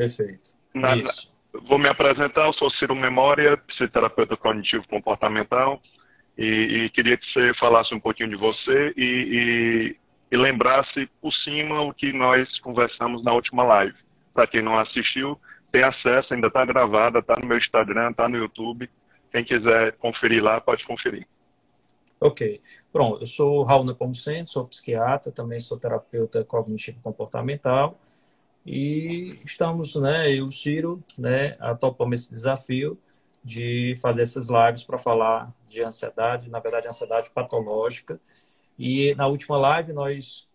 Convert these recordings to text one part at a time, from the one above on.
Perfeito. Na, vou me apresentar, eu sou Ciro Memória, psicoterapeuta cognitivo comportamental, e, e, queria que você falasse um pouquinho de você e, e, e lembrasse por cima o que nós conversamos na última live. Para quem não assistiu, tem acesso, ainda está gravada, está no meu Instagram, está no YouTube. Quem quiser conferir lá, pode conferir. Ok. Pronto, eu sou Raul Nepomuceno, sou psiquiatra, também sou terapeuta cognitivo comportamental. E estamos, né, eu Ciro, né, topamos esse desafio de fazer essas lives para falar de ansiedade, na verdade, ansiedade patológica. E na última live nós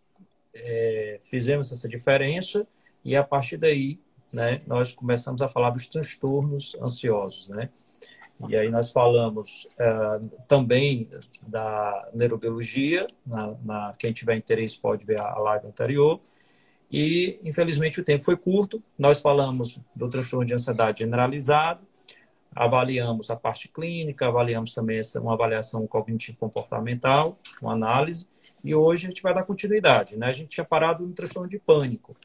é, fizemos essa diferença e a partir daí, né, nós começamos a falar dos transtornos ansiosos, né? E aí nós falamos uh, também da neurobiologia, na, na, quem tiver interesse pode ver a live anterior. E, infelizmente, o tempo foi curto. Nós falamos do transtorno de ansiedade generalizado, avaliamos a parte clínica, avaliamos também essa, uma avaliação cognitivo-comportamental, uma análise, e hoje a gente vai dar continuidade. Né? A gente tinha parado no transtorno de pânico.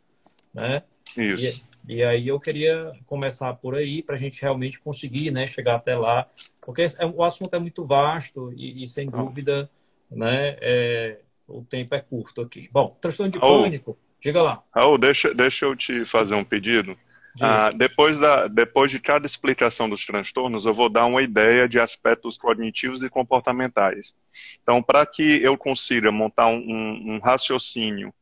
Né? Isso. E, e aí eu queria começar por aí, para a gente realmente conseguir né, chegar até lá, porque é, o assunto é muito vasto e, e sem dúvida, né, é, o tempo é curto aqui. Bom, transtorno de Raul, pânico, diga lá. Raul, deixa, deixa eu te fazer um pedido. Ah, depois, da, depois de cada explicação dos transtornos, eu vou dar uma ideia de aspectos cognitivos e comportamentais. Então, para que eu consiga montar um, um, um raciocínio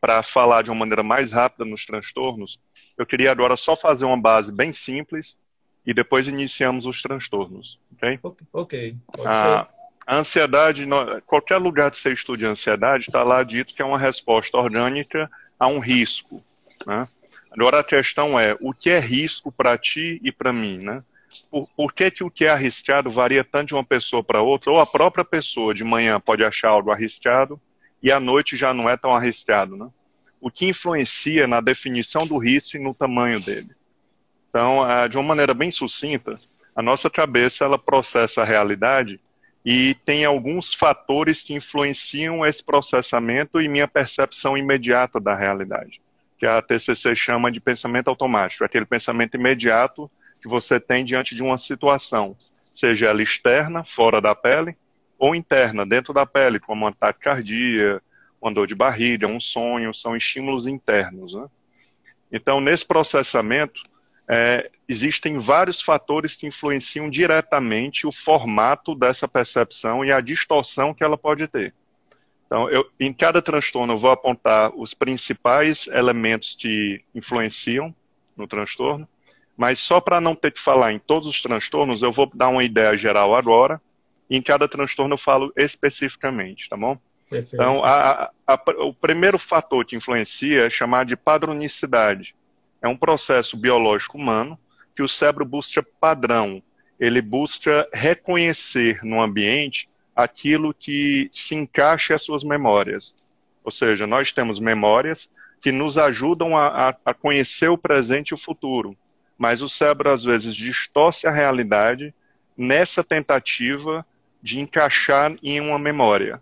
para falar de uma maneira mais rápida nos transtornos, eu queria agora só fazer uma base bem simples e depois iniciamos os transtornos. Ok? Ok. A, a ansiedade, qualquer lugar que você estude ansiedade, está lá dito que é uma resposta orgânica a um risco. Né? Agora a questão é, o que é risco para ti e para mim, né? Por, por, que, que o que é arriscado varia tanto de uma pessoa para outra, ou a própria pessoa de manhã pode achar algo arriscado e à noite já não é tão arriscado, né? O que influencia na definição do risco e no tamanho dele. Então, de uma maneira bem sucinta, a nossa cabeça ela processa a realidade e tem alguns fatores que influenciam esse processamento e minha percepção imediata da realidade que a TCC chama de pensamento automático, aquele pensamento imediato que você tem diante de uma situação, seja ela externa, fora da pele, ou interna, dentro da pele, como um ataque cardíaco, uma dor de barriga, um sonho, são estímulos internos. Né? Então, nesse processamento, é, existem vários fatores que influenciam diretamente o formato dessa percepção e a distorção que ela pode ter. Então, eu, em cada transtorno, eu vou apontar os principais elementos que influenciam no transtorno, mas só para não ter que falar em todos os transtornos, eu vou dar uma ideia geral agora, e em cada transtorno eu falo especificamente, tá bom? Perfeito. Então, a, a, o primeiro fator que influencia é chamado de padronicidade. É um processo biológico humano que o cérebro busca padrão. Ele busca reconhecer no ambiente aquilo que se encaixe às suas memórias. Ou seja, nós temos memórias que nos ajudam a, a, a conhecer o presente e o futuro, mas o cérebro às vezes distorce a realidade nessa tentativa de encaixar em uma memória.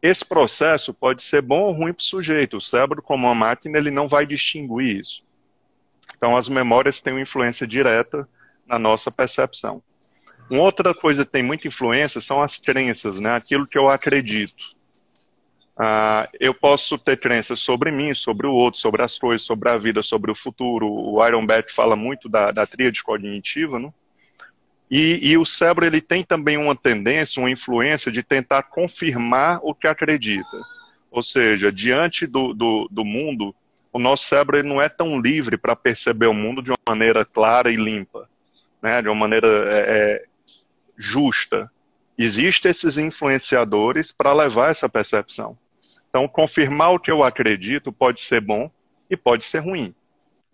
Esse processo pode ser bom ou ruim para o sujeito. O cérebro, como uma máquina, ele não vai distinguir isso. Então, as memórias têm uma influência direta na nossa percepção. Uma outra coisa que tem muita influência são as crenças, né? aquilo que eu acredito. Ah, eu posso ter crenças sobre mim, sobre o outro, sobre as coisas, sobre a vida, sobre o futuro. O Iron Beck fala muito da, da tríade cognitiva, né? E, e, o cérebro ele tem também uma tendência, uma influência de tentar confirmar o que acredita. Ou seja, diante do, do, do mundo, o nosso cérebro ele não é tão livre para perceber o mundo de uma maneira clara e limpa, né? de uma maneira é, é justa. Existem esses influenciadores para levar essa percepção. Então, confirmar o que eu acredito pode ser bom e pode ser ruim.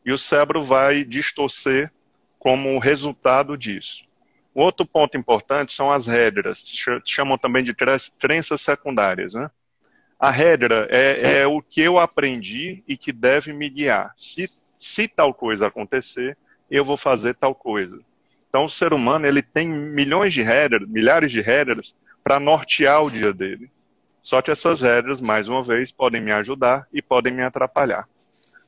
E o cérebro vai distorcer como resultado disso. Outro ponto importante são as regras, chamam também de crenças secundárias. Né? A regra é, é, o que eu aprendi e que deve me guiar. Se, se tal coisa acontecer, eu vou fazer tal coisa. Então, o ser humano ele tem milhões de regras, milhares de regras para nortear o dia dele. Só que essas regras, mais uma vez, podem me ajudar e podem me atrapalhar.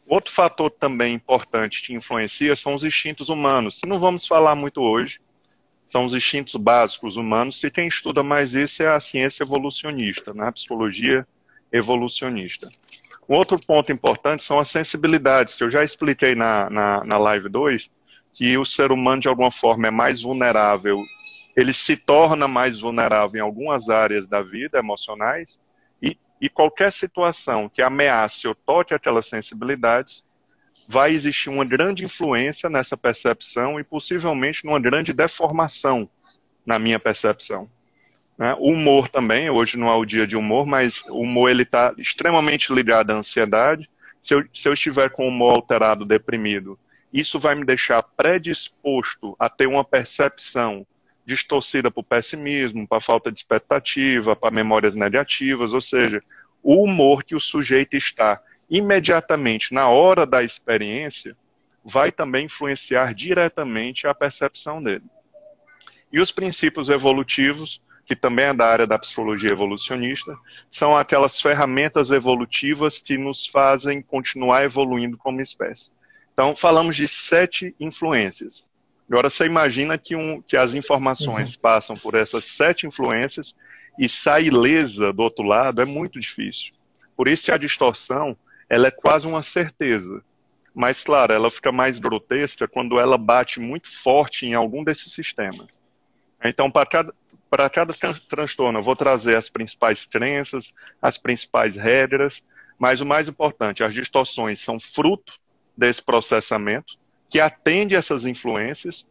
Outro fator também importante que influencia são os instintos humanos. Não vamos falar muito hoje, são os instintos básicos humanos, e quem estuda mais isso é a ciência evolucionista, né? a psicologia evolucionista. Um outro ponto importante são as sensibilidades, que eu já expliquei na, na, na live 2, que o ser humano, de alguma forma, é mais vulnerável, ele se torna mais vulnerável em algumas áreas da vida emocionais, e, e qualquer situação que ameace ou toque aquelas sensibilidades, vai existir uma grande influência nessa percepção e possivelmente numa grande deformação na minha percepção. Né? O humor também, hoje não é o dia de humor, mas o humor ele está extremamente ligado à ansiedade. Se eu, se eu estiver com o humor alterado, deprimido, isso vai me deixar predisposto a ter uma percepção distorcida para o pessimismo, para a falta de expectativa, para memórias negativas, ou seja, o humor que o sujeito está imediatamente na hora da experiência vai também influenciar diretamente a percepção dele. E os princípios evolutivos, que também é da área da psicologia evolucionista, são aquelas ferramentas evolutivas que nos fazem continuar evoluindo como espécie. Então, falamos de sete influências. Agora, você imagina que, um, que as informações uhum. passam por essas sete influências e sai ilesa do outro lado, é muito difícil. Por isso que a distorção ela é quase uma certeza. Mas, claro, ela fica mais grotesca quando ela bate muito forte em algum desses sistemas. Então, para cada, para cada transtorno, eu vou trazer as principais crenças, as principais regras, mas o mais importante, as distorções são fruto desse processamento, que atende essas influências,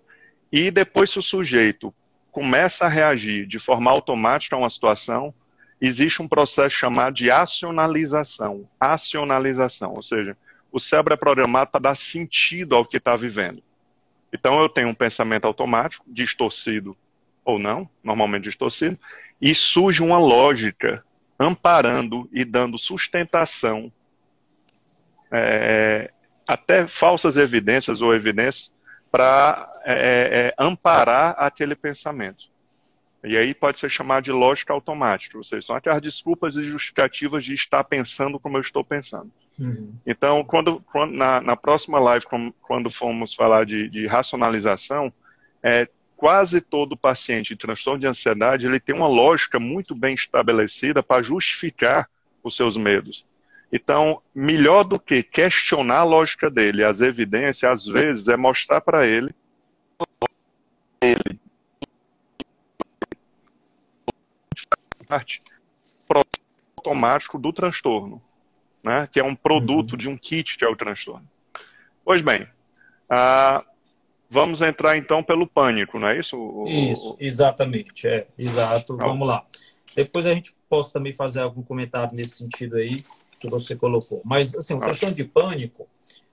e depois, se o sujeito começa a reagir de forma automática a uma situação, existe um processo chamado de acionalização. Acionalização, ou seja, o cérebro é programado para dar sentido ao que está vivendo. Então eu tenho um pensamento automático, distorcido ou não, normalmente distorcido, e surge uma lógica amparando e dando sustentação, é, até falsas evidências ou evidências, para é, é, é, amparar aquele pensamento. E aí pode ser chamado de lógica automática, ou seja, são aquelas desculpas e justificativas de estar pensando como eu estou pensando. Uhum. Então, quando, quando na, na, próxima live, quando formos falar de, de racionalização, é, quase todo paciente de transtorno de ansiedade ele tem uma lógica muito bem estabelecida para justificar os seus medos. Então, melhor do que questionar a lógica dele, as evidências, às vezes, é mostrar para ele ele parte automático do transtorno, né? que é um produto uhum. de um kit que é o transtorno. Pois bem, ah, vamos entrar então pelo pânico, não é isso? Isso, exatamente, é, exato. Não. Vamos lá. Depois a gente possa também fazer algum comentário nesse sentido aí que você colocou. Mas, assim, o transtorno de pânico,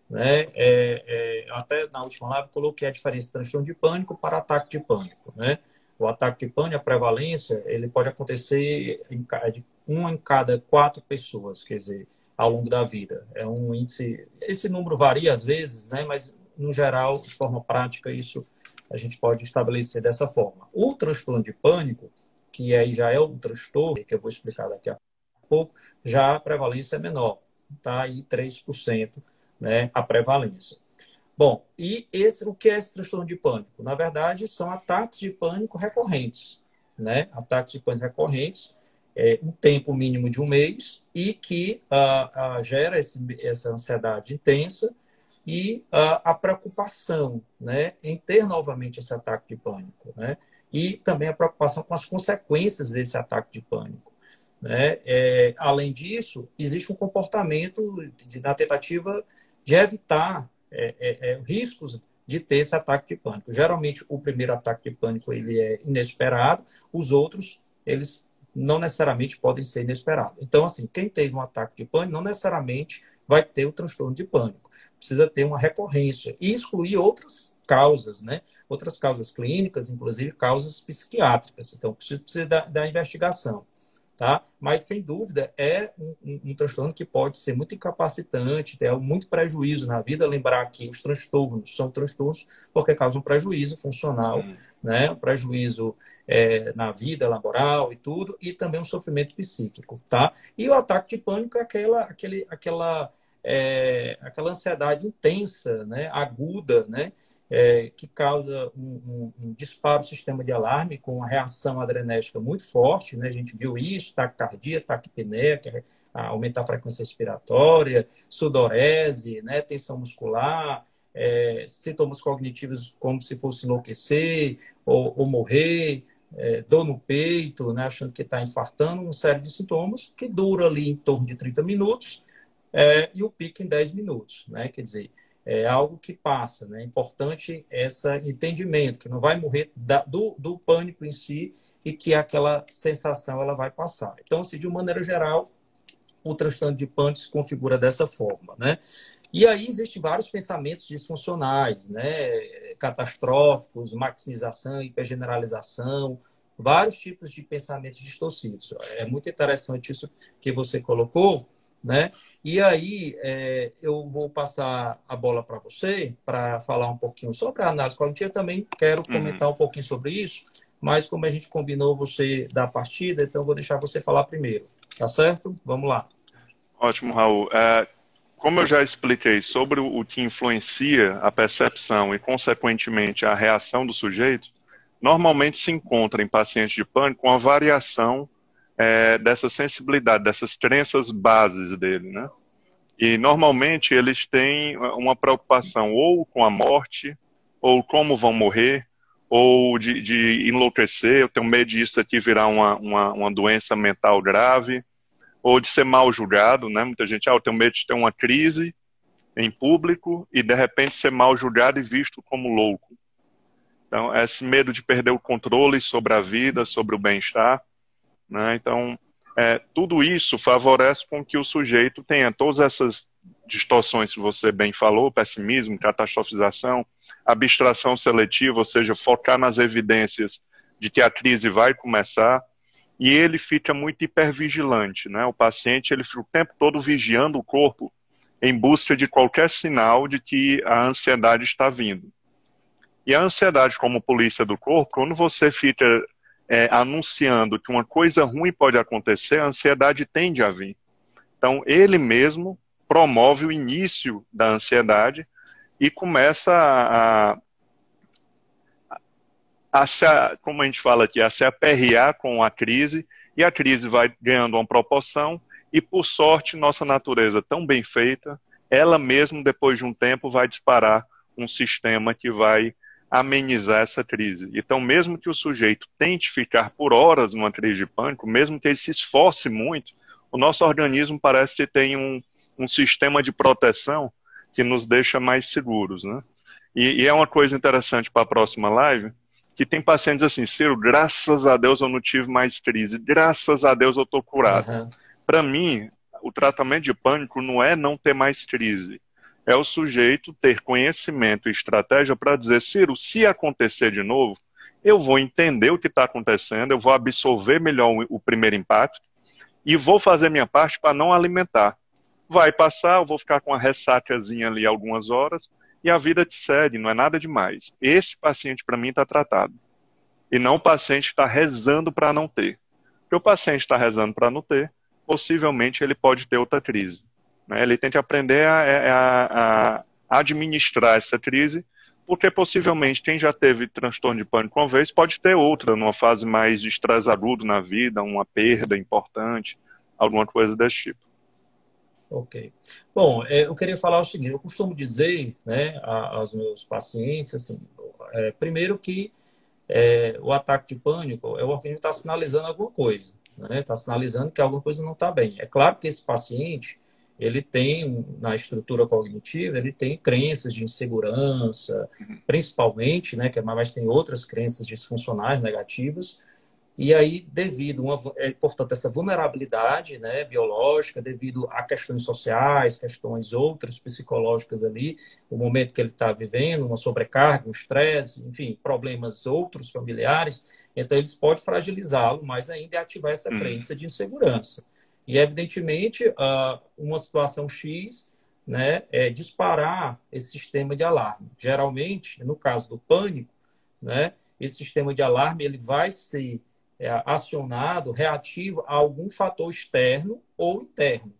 né, é, é, até na última live coloquei a diferença de transtorno de pânico para ataque de pânico, né? o ataque de pânico, a prevalência, ele pode acontecer em, de uma em cada quatro pessoas, quer dizer, ao longo da vida. É um índice. Esse número varia às vezes, né? Mas no geral, de forma prática, isso a gente pode estabelecer dessa forma. O transtorno de pânico, que aí já é o transtorno, que eu vou explicar daqui a pouco, já a prevalência é menor, tá aí 3%, né, a prevalência. Bom, e esse, o que é esse transtorno de pânico? Na verdade, são ataques de pânico recorrentes, né? Ataques de pânico recorrentes, é, um tempo mínimo de um mês e que ah, ah, gera esse, essa ansiedade intensa e ah, a preocupação, né, em ter novamente esse ataque de pânico, né? E também a preocupação com as consequências desse ataque de pânico. Né? É, além disso, existe um comportamento de, tentativa de evitar é, é, é, riscos de ter esse ataque de pânico. Geralmente, o primeiro ataque de pânico ele é inesperado, os outros, eles não necessariamente podem ser inesperados. Então, assim, quem teve um ataque de pânico não necessariamente vai ter o transtorno de pânico. Precisa ter uma recorrência e excluir outras causas, né? Outras causas clínicas, inclusive causas psiquiátricas. Então, precisa da, da investigação tá? Mas, sem dúvida, é um, um, um, transtorno que pode ser muito incapacitante, ter muito prejuízo na vida. Lembrar que os transtornos são transtornos porque causam prejuízo funcional, uhum. né? Um prejuízo é, na vida laboral e tudo, e também um sofrimento psíquico, tá? E o ataque de pânico é aquela, aquele, aquela é, aquela ansiedade intensa, né, aguda, né, é, que causa um, um, um, disparo do sistema de alarme com uma reação adrenérgica muito forte, né, a gente viu isso, taquicardia, taquipneia, é aumentar a frequência respiratória, sudorese, né, tensão muscular, é, sintomas cognitivos como se fosse enlouquecer ou, ou morrer, é, dor no peito, né, achando que está infartando, uma série de sintomas que dura ali em torno de 30 minutos é, e o pico em 10 minutos. Né? Quer dizer, é algo que passa. Né? É importante esse entendimento, que não vai morrer da, do, do pânico em si e que aquela sensação ela vai passar. Então, assim, de uma maneira geral, o transtorno de pânico se configura dessa forma. Né? E aí existem vários pensamentos disfuncionais, né? catastróficos, maximização, hipergeneralização, vários tipos de pensamentos distorcidos. É muito interessante isso que você colocou, né? E aí é, eu vou passar a bola para você para falar um pouquinho sobre a análise cognitiva. Também quero uhum. comentar uhum. um pouquinho sobre isso, mas como a gente combinou você da partida, então vou deixar você falar primeiro, tá certo? Vamos lá. Ótimo, Raul. É, como eu já expliquei sobre o que influencia a percepção e, consequentemente, a reação do sujeito, normalmente se encontra em pacientes de pânico uma variação é, dessa sensibilidade, dessas crenças bases dele, né? E normalmente eles têm uma preocupação ou com a morte, ou como vão morrer, ou de, de enlouquecer, eu tenho medo disso aqui virar uma, uma, uma doença mental grave, ou de ser mal julgado, né? Muita gente, ah, eu tenho medo de ter uma crise em público e de repente ser mal julgado e visto como louco. Então, esse medo de perder o controle sobre a vida, sobre o bem-estar. Né? Então, é, tudo isso favorece com que o sujeito tenha todas essas distorções que você bem falou, pessimismo, catastrofização, abstração seletiva, ou seja, focar nas evidências de que a crise vai começar, e ele fica muito hipervigilante, né? O paciente ele fica o tempo todo vigiando o corpo em busca de qualquer sinal de que a ansiedade está vindo. E a ansiedade como polícia do corpo, quando você fica é, anunciando que uma coisa ruim pode acontecer, a ansiedade tende a vir. Então ele mesmo promove o início da ansiedade e começa a, a a se, como a gente fala aqui, a se aperrear com a crise, e a crise vai ganhando uma proporção, e por sorte, nossa natureza tão bem feita, ela mesmo, depois de um tempo, vai disparar um sistema que vai amenizar essa crise. Então, mesmo que o sujeito tente ficar por horas numa crise de pânico, mesmo que ele se esforce muito, o nosso organismo parece que tem um, um sistema de proteção que nos deixa mais seguros, né? E, e é uma coisa interessante para a próxima live, que tem pacientes assim, Ciro, graças a Deus eu não tive mais crise, graças a Deus eu estou curado. Uhum. Para mim, o tratamento de pânico não é não ter mais crise, é o sujeito ter conhecimento e estratégia para dizer, Ciro, se acontecer de novo, eu vou entender o que está acontecendo, eu vou absorver melhor o primeiro impacto e vou fazer minha parte para não alimentar. Vai passar, eu vou ficar com uma ressacazinha ali algumas horas, e a vida te segue, não é nada demais. Esse paciente, para mim, está tratado. E não o paciente está rezando para não ter. Porque o paciente está rezando para não ter, possivelmente ele pode ter outra crise. Né? Ele tem que aprender a, a, a, administrar essa crise, porque possivelmente quem já teve transtorno de pânico uma vez pode ter outra, numa fase mais de agudo na vida, uma perda importante, alguma coisa desse tipo. Ok. Bom, é, eu queria falar o seguinte: eu costumo dizer né, aos meus pacientes, assim, é, primeiro que é, o ataque de pânico é o organismo está sinalizando alguma coisa, está né, tá sinalizando que alguma coisa não está bem. É claro que esse paciente ele tem na estrutura cognitiva ele tem crenças de insegurança, uhum. principalmente, né, que mas tem outras crenças disfuncionais negativas e aí, devido, uma, é, portanto, essa vulnerabilidade né, biológica, devido a questões sociais, questões outras psicológicas ali, o momento que ele está vivendo, uma sobrecarga, um estresse, enfim, problemas outros familiares, então eles podem fragilizá-lo mais ainda e ativar essa hum. crença de insegurança. E, evidentemente, uma situação X né, é disparar esse sistema de alarme. Geralmente, no caso do pânico, né, esse sistema de alarme ele vai ser é, acionado reativo a algum fator externo ou interno.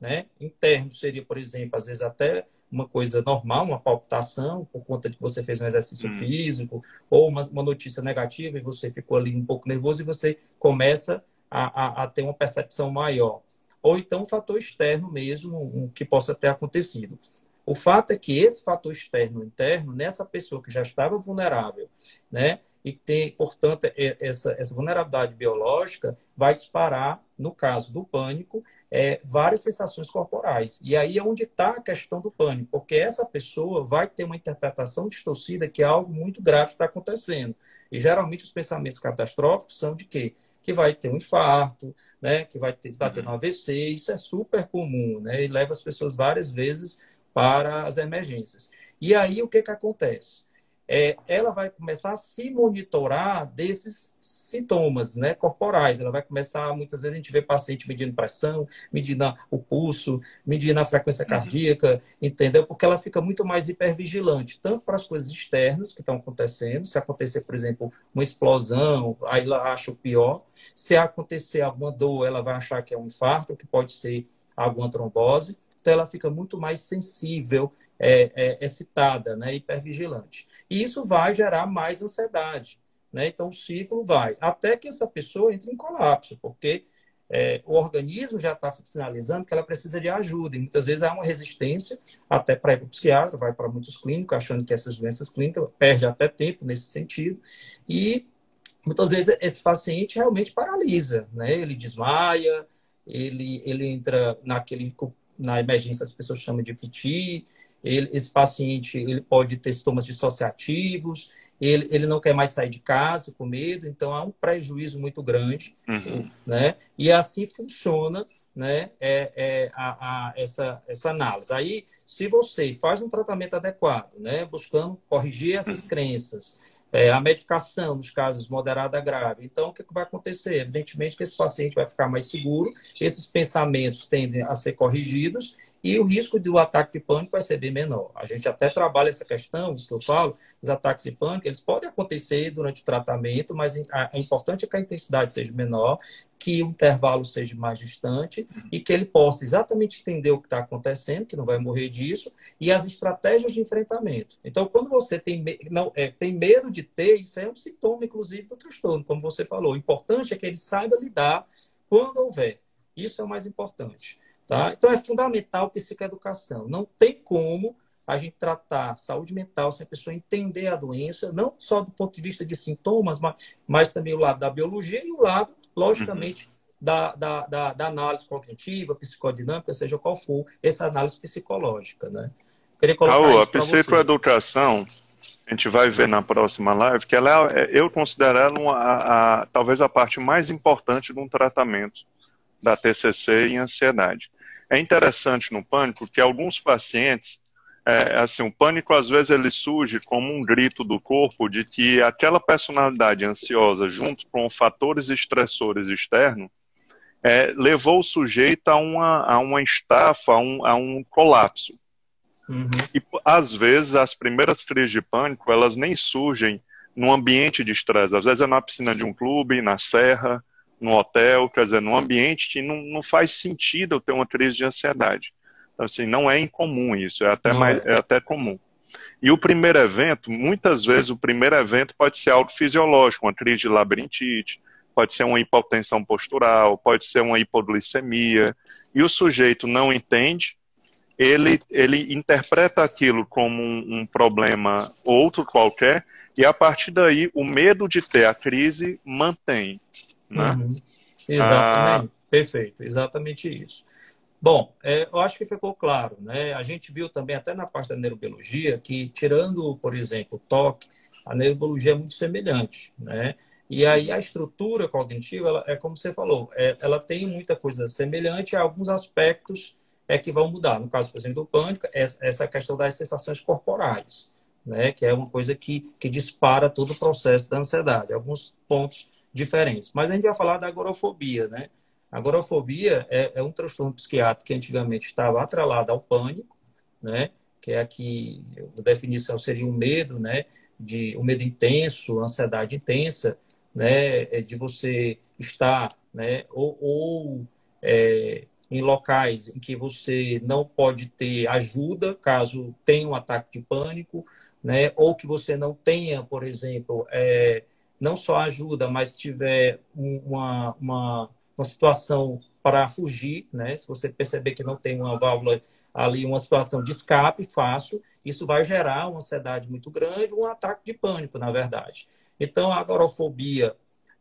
né? Interno seria, por exemplo, às vezes até uma coisa normal, uma palpitação, por conta de que você fez um exercício hum. físico, ou uma, uma, notícia negativa e você ficou ali um pouco nervoso e você começa a, a, a ter uma percepção maior. Ou então um fator externo mesmo, um, que possa ter acontecido. O fato é que esse fator externo interno, nessa pessoa que já estava vulnerável, né, e que tem, portanto, essa, essa vulnerabilidade biológica, vai disparar, no caso do pânico, é, várias sensações corporais. E aí é onde está a questão do pânico, porque essa pessoa vai ter uma interpretação distorcida que é algo muito grave está acontecendo. E geralmente os pensamentos catastróficos são de quê? Que vai ter um infarto, né? que vai ter, vai ter um AVC, isso é super comum, né? e leva as pessoas várias vezes para as emergências. E aí o que, que acontece? É, ela vai começar a se monitorar desses sintomas né, corporais. Ela vai começar, muitas vezes a gente vê paciente medindo pressão, medindo o pulso, medindo a frequência uhum. cardíaca, entendeu? Porque ela fica muito mais hipervigilante, tanto para as coisas externas que estão acontecendo, se acontecer, por exemplo, uma explosão, aí ela acha o pior. Se acontecer alguma dor, ela vai achar que é um infarto, que pode ser alguma trombose então ela fica muito mais sensível, é, é, excitada, né, hipervigilante. E isso vai gerar mais ansiedade. Né? Então o ciclo vai, até que essa pessoa entre em colapso, porque é, o organismo já está sinalizando que ela precisa de ajuda. E muitas vezes há uma resistência, até para o psiquiatra, vai para muitos clínicos, achando que essas doenças clínicas perde até tempo nesse sentido. E muitas vezes esse paciente realmente paralisa, né? ele desmaia, ele, ele entra naquele na emergência as pessoas chamam de PT. Ele, esse paciente ele pode ter sintomas dissociativos, ele, ele não quer mais sair de casa com medo, então há um prejuízo muito grande, uhum. né? E assim funciona, né? É, é a, a, essa, essa análise. Aí, se você faz um tratamento adequado, né? Buscando corrigir essas uhum. crenças, é, a medicação nos casos moderada a grave. Então, o que, que vai acontecer? Evidentemente que esse paciente vai ficar mais seguro, esses pensamentos tendem a ser corrigidos e o risco do ataque de pânico vai ser bem menor. A gente até trabalha essa questão, que eu falo, os ataques de pânico, eles podem acontecer durante o tratamento, mas é importante que a intensidade seja menor, que o intervalo seja mais distante e que ele possa exatamente entender o que está acontecendo, que não vai morrer disso, e as estratégias de enfrentamento. Então, quando você tem, não, é, tem medo de ter, isso é um sintoma, inclusive, do transtorno, como você falou. O importante é que ele saiba lidar quando houver. Isso é o mais importante. Tá? Então, é fundamental psicoeducação. Não tem como a gente tratar saúde mental sem a pessoa entender a doença, não só do ponto de vista de sintomas, mas, mas também o lado da biologia e o lado, logicamente, uhum. da, da, da, da, análise cognitiva, psicodinâmica, seja qual for, essa análise psicológica. Né? Queria colocar Raul, a psicoeducação, a gente vai ver na próxima live, que ela é, eu considero ela uma, a, a, talvez a parte mais importante de um tratamento da TCC em ansiedade. É interessante no pânico que alguns pacientes, é, assim, o pânico às vezes ele surge como um grito do corpo de que aquela personalidade ansiosa, junto com fatores estressores externos, é, levou o sujeito a uma, a uma estafa, a um, a um colapso. Uhum. E às vezes as primeiras crises de pânico elas nem surgem num ambiente de estresse. Às vezes é na piscina de um clube, na serra, no hotel, quer dizer, num ambiente que não, não faz sentido eu ter uma crise de ansiedade. Então, assim, não é incomum isso, é até, mais, é. é até comum. E o primeiro evento, muitas vezes o primeiro evento pode ser algo fisiológico, uma crise de labirintite, pode ser uma hipotensão postural, pode ser uma hipoglicemia, e o sujeito não entende, ele, ele interpreta aquilo como um, um problema outro qualquer, e a partir daí o medo de ter a crise mantém. Né? Uhum. Exatamente, ah... perfeito, exatamente isso. Bom, é, eu acho que ficou claro, né? A gente viu também até na parte da neurobiologia que, tirando, por exemplo, o toque, a neurobiologia é muito semelhante, né? E aí a estrutura cognitiva, ela, é como você falou, é, ela tem muita coisa semelhante, alguns aspectos é que vão mudar. No caso, por exemplo, do pânico, é essa questão das sensações corporais, né? Que é uma coisa que, que dispara todo o processo da ansiedade. Alguns pontos diferentes. Mas a gente vai falar da agorafobia, né? A agorafobia é, é um transtorno psiquiátrico que antigamente estava atrelado ao pânico, né? Que é aqui, a definição seria o um medo, né? De um medo intenso, ansiedade intensa, né? É de você estar, né? Ou, ou é, em locais em que você não pode ter ajuda caso tenha um ataque de pânico, né? ou que você não tenha, por exemplo, é, não só ajuda, mas tiver uma, uma, uma situação para fugir, né? Se você perceber que não tem uma válvula ali, uma situação de escape fácil, isso vai gerar uma ansiedade muito grande, um ataque de pânico, na verdade. Então, a agorafobia,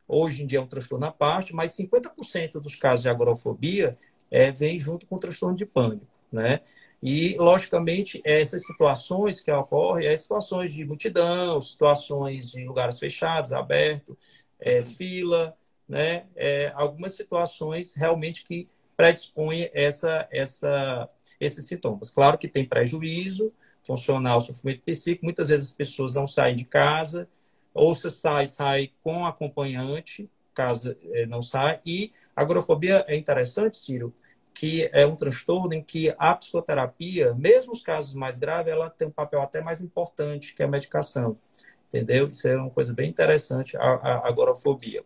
hoje em dia, é um transtorno à parte, mas 50% dos casos de agorafobia é, vem junto com o transtorno de pânico, né? E, logicamente, essas situações que ocorrem, é situações de multidão, situações de lugares fechados, abertos, é, fila, né? É, algumas situações realmente que predispõem essa, essa, esses sintomas. Claro que tem prejuízo funcional, sofrimento psíquico, muitas vezes as pessoas não saem de casa, ou se sai, sai com acompanhante, caso é, não sai, e a agorafobia é interessante, Ciro, que é um transtorno em que a psicoterapia, mesmo os casos mais graves, ela tem um papel até mais importante que a medicação, entendeu? Isso é uma coisa bem interessante, a, a agorafobia.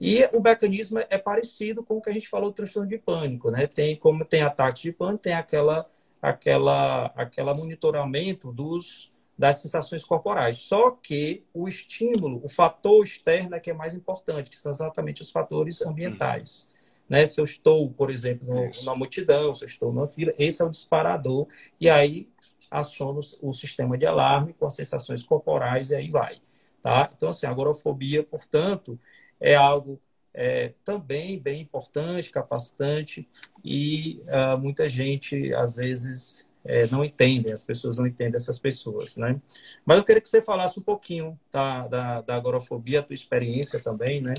E o mecanismo é parecido com o que a gente falou do transtorno de pânico, né? Tem como tem ataques de pânico, tem aquela aquela aquela monitoramento dos das sensações corporais. Só que o estímulo, o fator externo é que é mais importante, que são exatamente os fatores ambientais. Né? Se eu estou, por exemplo, no, na multidão, se eu estou numa fila, esse é o disparador, e aí aciona o sistema de alarme com as sensações corporais e aí vai. Tá? Então, assim, a agorafobia, portanto, é algo é, também bem importante, capacitante, e uh, muita gente, às vezes, é, não entende, as pessoas não entendem essas pessoas, né? Mas eu queria que você falasse um pouquinho tá, da, da agorafobia, a tua experiência também, né?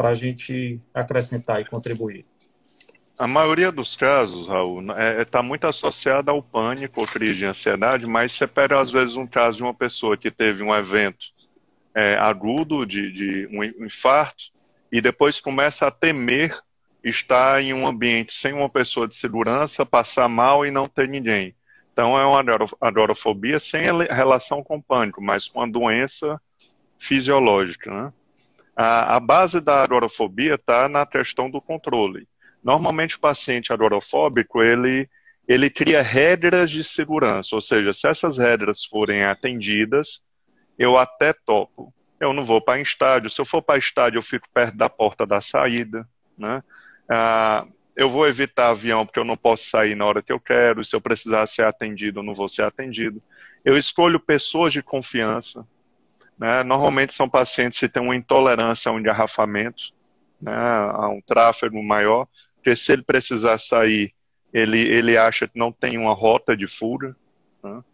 Para a gente acrescentar e contribuir? A maioria dos casos, Raul, está é, é tá muito associada ao pânico ou crise de ansiedade, mas você pega, às vezes, um caso de uma pessoa que teve um evento é, agudo, de, de um infarto, e depois começa a temer estar em um ambiente sem uma pessoa de segurança, passar mal e não ter ninguém. Então, é uma agorafobia sem relação com pânico, mas com a doença fisiológica, né? A, a base da agorafobia está na questão do controle. Normalmente o paciente agorafóbico, ele, ele cria regras de segurança, ou seja, se essas regras forem atendidas, eu até topo. Eu não vou para estádio. Se eu for para estádio, eu fico perto da porta da saída. Né? Ah, eu vou evitar avião porque eu não posso sair na hora que eu quero. Se eu precisar ser atendido, eu não vou ser atendido. Eu escolho pessoas de confiança. Né? Normalmente são pacientes que têm uma intolerância a um engarrafamento, né? a um tráfego maior, porque se ele precisar sair, ele, ele acha que não tem uma rota de fuga. Né?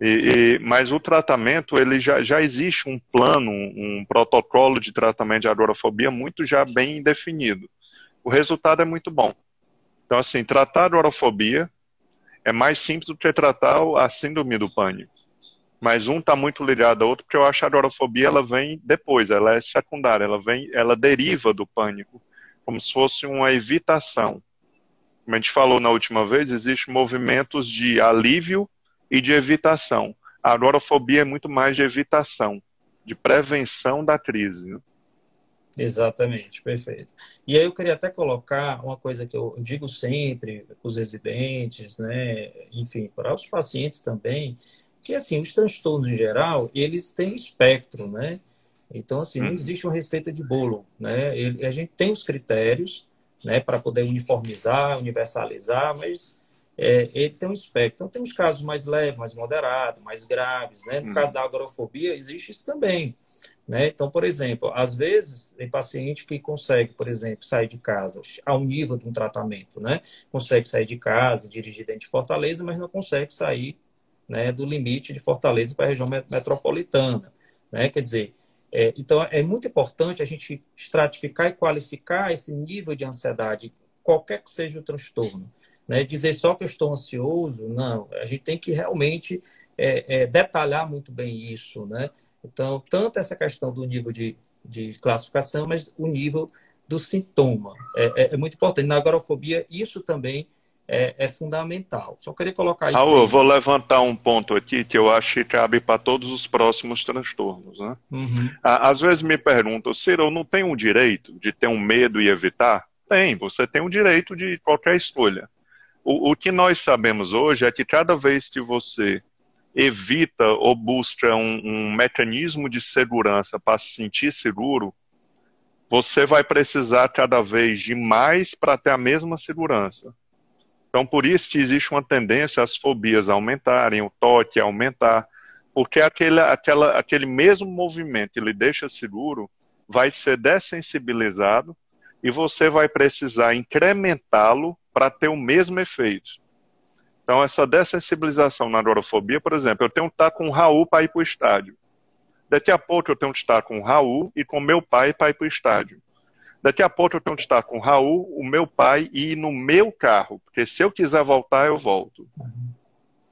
E, e, mas o tratamento, ele já, já existe um plano, um, protocolo de tratamento de agorafobia muito já bem definido. O resultado é muito bom. Então, assim, tratar a agorafobia é mais simples do que tratar a síndrome do pânico mas um está muito ligado ao outro, porque eu acho que a agorafobia ela vem depois, ela é secundária, ela vem, ela deriva do pânico, como se fosse uma evitação. Como a gente falou na última vez, existem movimentos de alívio e de evitação. A agorafobia é muito mais de evitação, de prevenção da crise. Né? Exatamente, perfeito. E aí eu queria até colocar uma coisa que eu digo sempre para os residentes, né, enfim, para os pacientes também, que assim, os transtornos em geral, eles têm espectro, né? Então, assim, não uhum. existe uma receita de bolo, né? Ele, a gente tem os critérios, né, para poder uniformizar, universalizar, mas é, ele tem um espectro. Então, tem os casos mais leves, mais moderados, mais graves, né? No hum. caso da agorafobia, existe isso também, né? Então, por exemplo, às vezes tem paciente que consegue, por exemplo, sair de casa ao nível de um tratamento, né? Consegue sair de casa, dirigir dentro de Fortaleza, mas não consegue sair né, do limite de Fortaleza para a região metropolitana. Né? Quer dizer, é, então é muito importante a gente estratificar e qualificar esse nível de ansiedade, qualquer que seja o transtorno. Né? Dizer só que eu estou ansioso, não. A gente tem que realmente é, é, detalhar muito bem isso. Né? Então, tanto essa questão do nível de, de classificação, mas o nível do sintoma. É, é, é muito importante. Na agorafobia, isso também é, é fundamental. Só queria colocar isso. Raul, eu vou levantar um ponto aqui que eu acho que cabe para todos os próximos transtornos. Né? Uhum. Às vezes me perguntam, Ciro, eu não tenho o direito de ter um medo e evitar? tem, você tem o direito de qualquer escolha. O, o que nós sabemos hoje é que cada vez que você evita ou busca um, um mecanismo de segurança para se sentir seguro, você vai precisar cada vez de mais para ter a mesma segurança. Então, por isso que existe uma tendência às fobias aumentarem, o toque aumentar, porque aquele, aquela, aquele mesmo movimento que lhe deixa seguro vai ser dessensibilizado e você vai precisar incrementá-lo para ter o mesmo efeito. Então, essa dessensibilização na agorafobia, por exemplo, eu tenho que estar com o Raul para ir para o estádio. Daqui a pouco eu tenho que estar com o Raul e com meu pai para ir para o estádio. Daqui a pouco eu tenho que estar com o Raul, o meu pai e ir no meu carro, porque se eu quiser voltar, eu volto.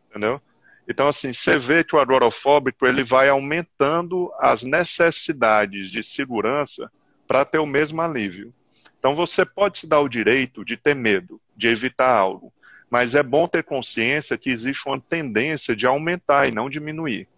Entendeu? Então, assim, você vê que o agorafóbico ele vai aumentando as necessidades de segurança para ter o mesmo alívio. Então, você pode se dar o direito de ter medo, de evitar algo, mas é bom ter consciência que existe uma tendência de aumentar e não diminuir.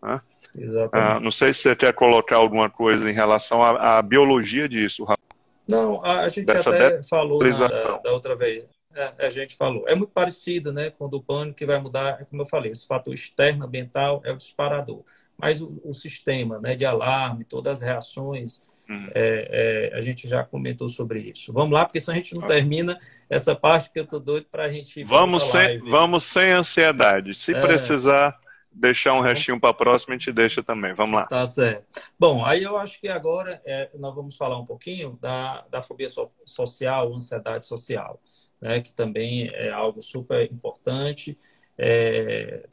Né? Exatamente. Ah, não sei se você quer colocar alguma coisa em relação à, à biologia disso, Rafa. Não, a, gente até falou na, da, da, outra vez. É, a gente falou. É muito parecido né, com o do pânico, que vai mudar, é como eu falei, esse fator externo ambiental é o disparador. Mas o, o sistema né, de alarme, todas as reações, Uhum. É, é, a gente já comentou sobre isso. Vamos lá, porque senão a gente não termina essa parte que eu tô doido para a gente. Vamos sem, vamos sem ansiedade. Se é... precisar deixar um restinho para a próxima, a gente deixa também. Vamos lá. Tá certo. Bom, aí eu acho que agora é, nós vamos falar um pouquinho da, da fobia so, social, ansiedade social, né, que também é algo super importante. É,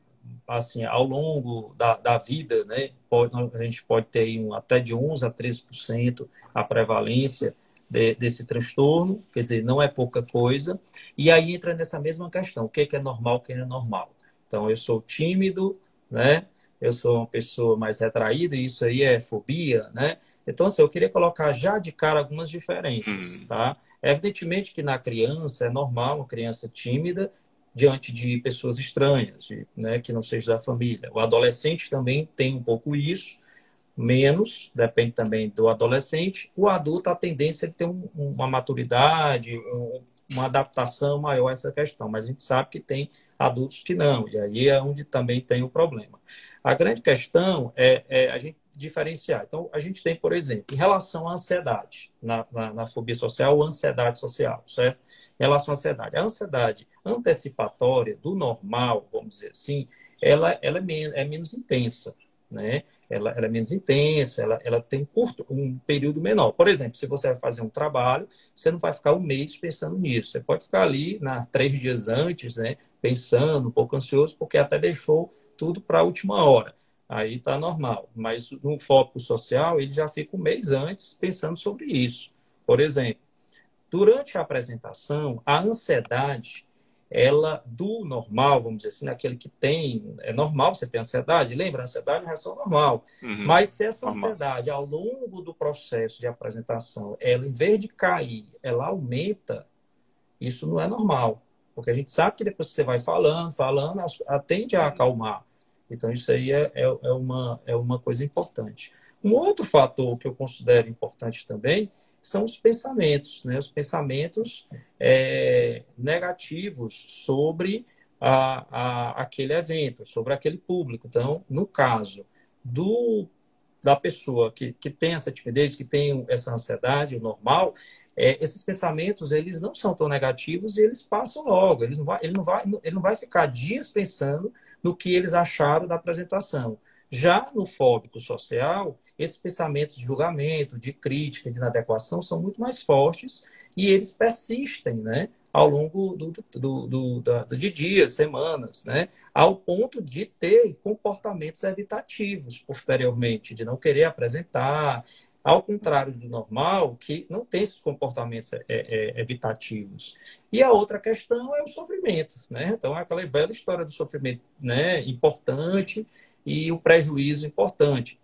assim, ao longo da, da vida, né, pode, a gente pode ter um, até de 11% a 13% a prevalência de, desse transtorno, quer dizer, não é pouca coisa. E aí entra nessa mesma questão, o que é, que é normal, o que é normal. Então, eu sou tímido, né? Eu sou uma pessoa mais retraída, e isso aí é fobia, né? Então, assim, eu queria colocar já de cara algumas diferenças, uhum. tá? Evidentemente que na criança é normal uma criança tímida diante de pessoas estranhas, de, né, que não seja da família. O adolescente também tem um pouco isso, menos, depende também do adolescente. O adulto, a tendência é ter um, uma maturidade, um, uma adaptação maior a essa questão, mas a gente sabe que tem adultos que não, e aí é onde também tem o problema. A grande questão é, é a gente diferenciar. Então, a gente tem, por exemplo, em relação à ansiedade, na, na, na fobia social ou ansiedade social, certo? Em relação à ansiedade. A ansiedade antecipatória do normal, vamos dizer assim, ela, ela é, menos, é menos intensa, né? Ela, ela, é menos intensa, ela, ela tem curto, um período menor. Por exemplo, se você vai fazer um trabalho, você não vai ficar um mês pensando nisso. Você pode ficar ali na, três dias antes, né, pensando, um pouco ansioso, porque até deixou tudo para a última hora aí está normal. Mas no foco social, ele já fica um mês antes pensando sobre isso. Por exemplo, durante a apresentação, a ansiedade, ela do normal, vamos dizer assim, aquele que tem, é normal você ter ansiedade, lembra? Ansiedade é uma reação normal. Uhum. Mas se essa ansiedade, ao longo do processo de apresentação, ela, em vez de cair, ela aumenta, isso não é normal. Porque a gente sabe que depois que você vai falando, falando, tende a acalmar. Então, isso aí é, é, é, uma, é uma coisa importante. Um outro fator que eu considero importante também são os pensamentos, né? os pensamentos é, negativos sobre a, a, aquele evento, sobre aquele público. Então, no caso do, da pessoa que, que tem essa timidez, que tem essa ansiedade, o normal, é, esses pensamentos eles não são tão negativos e eles passam logo. Eles não vai, ele, não vai, ele não vai ficar dias pensando no que eles acharam da apresentação. Já no fóbico social, esses pensamentos de julgamento, de crítica, de inadequação são muito mais fortes e eles persistem, né? Ao longo do, do, do, do, de dias, semanas, né? Ao ponto de ter comportamentos evitativos posteriormente, de não querer apresentar, ao contrário do normal, que não tem esses comportamentos é, é, evitativos. E a outra questão é o sofrimento, né? Então, é aquela velha história do sofrimento né, importante e o prejuízo importante,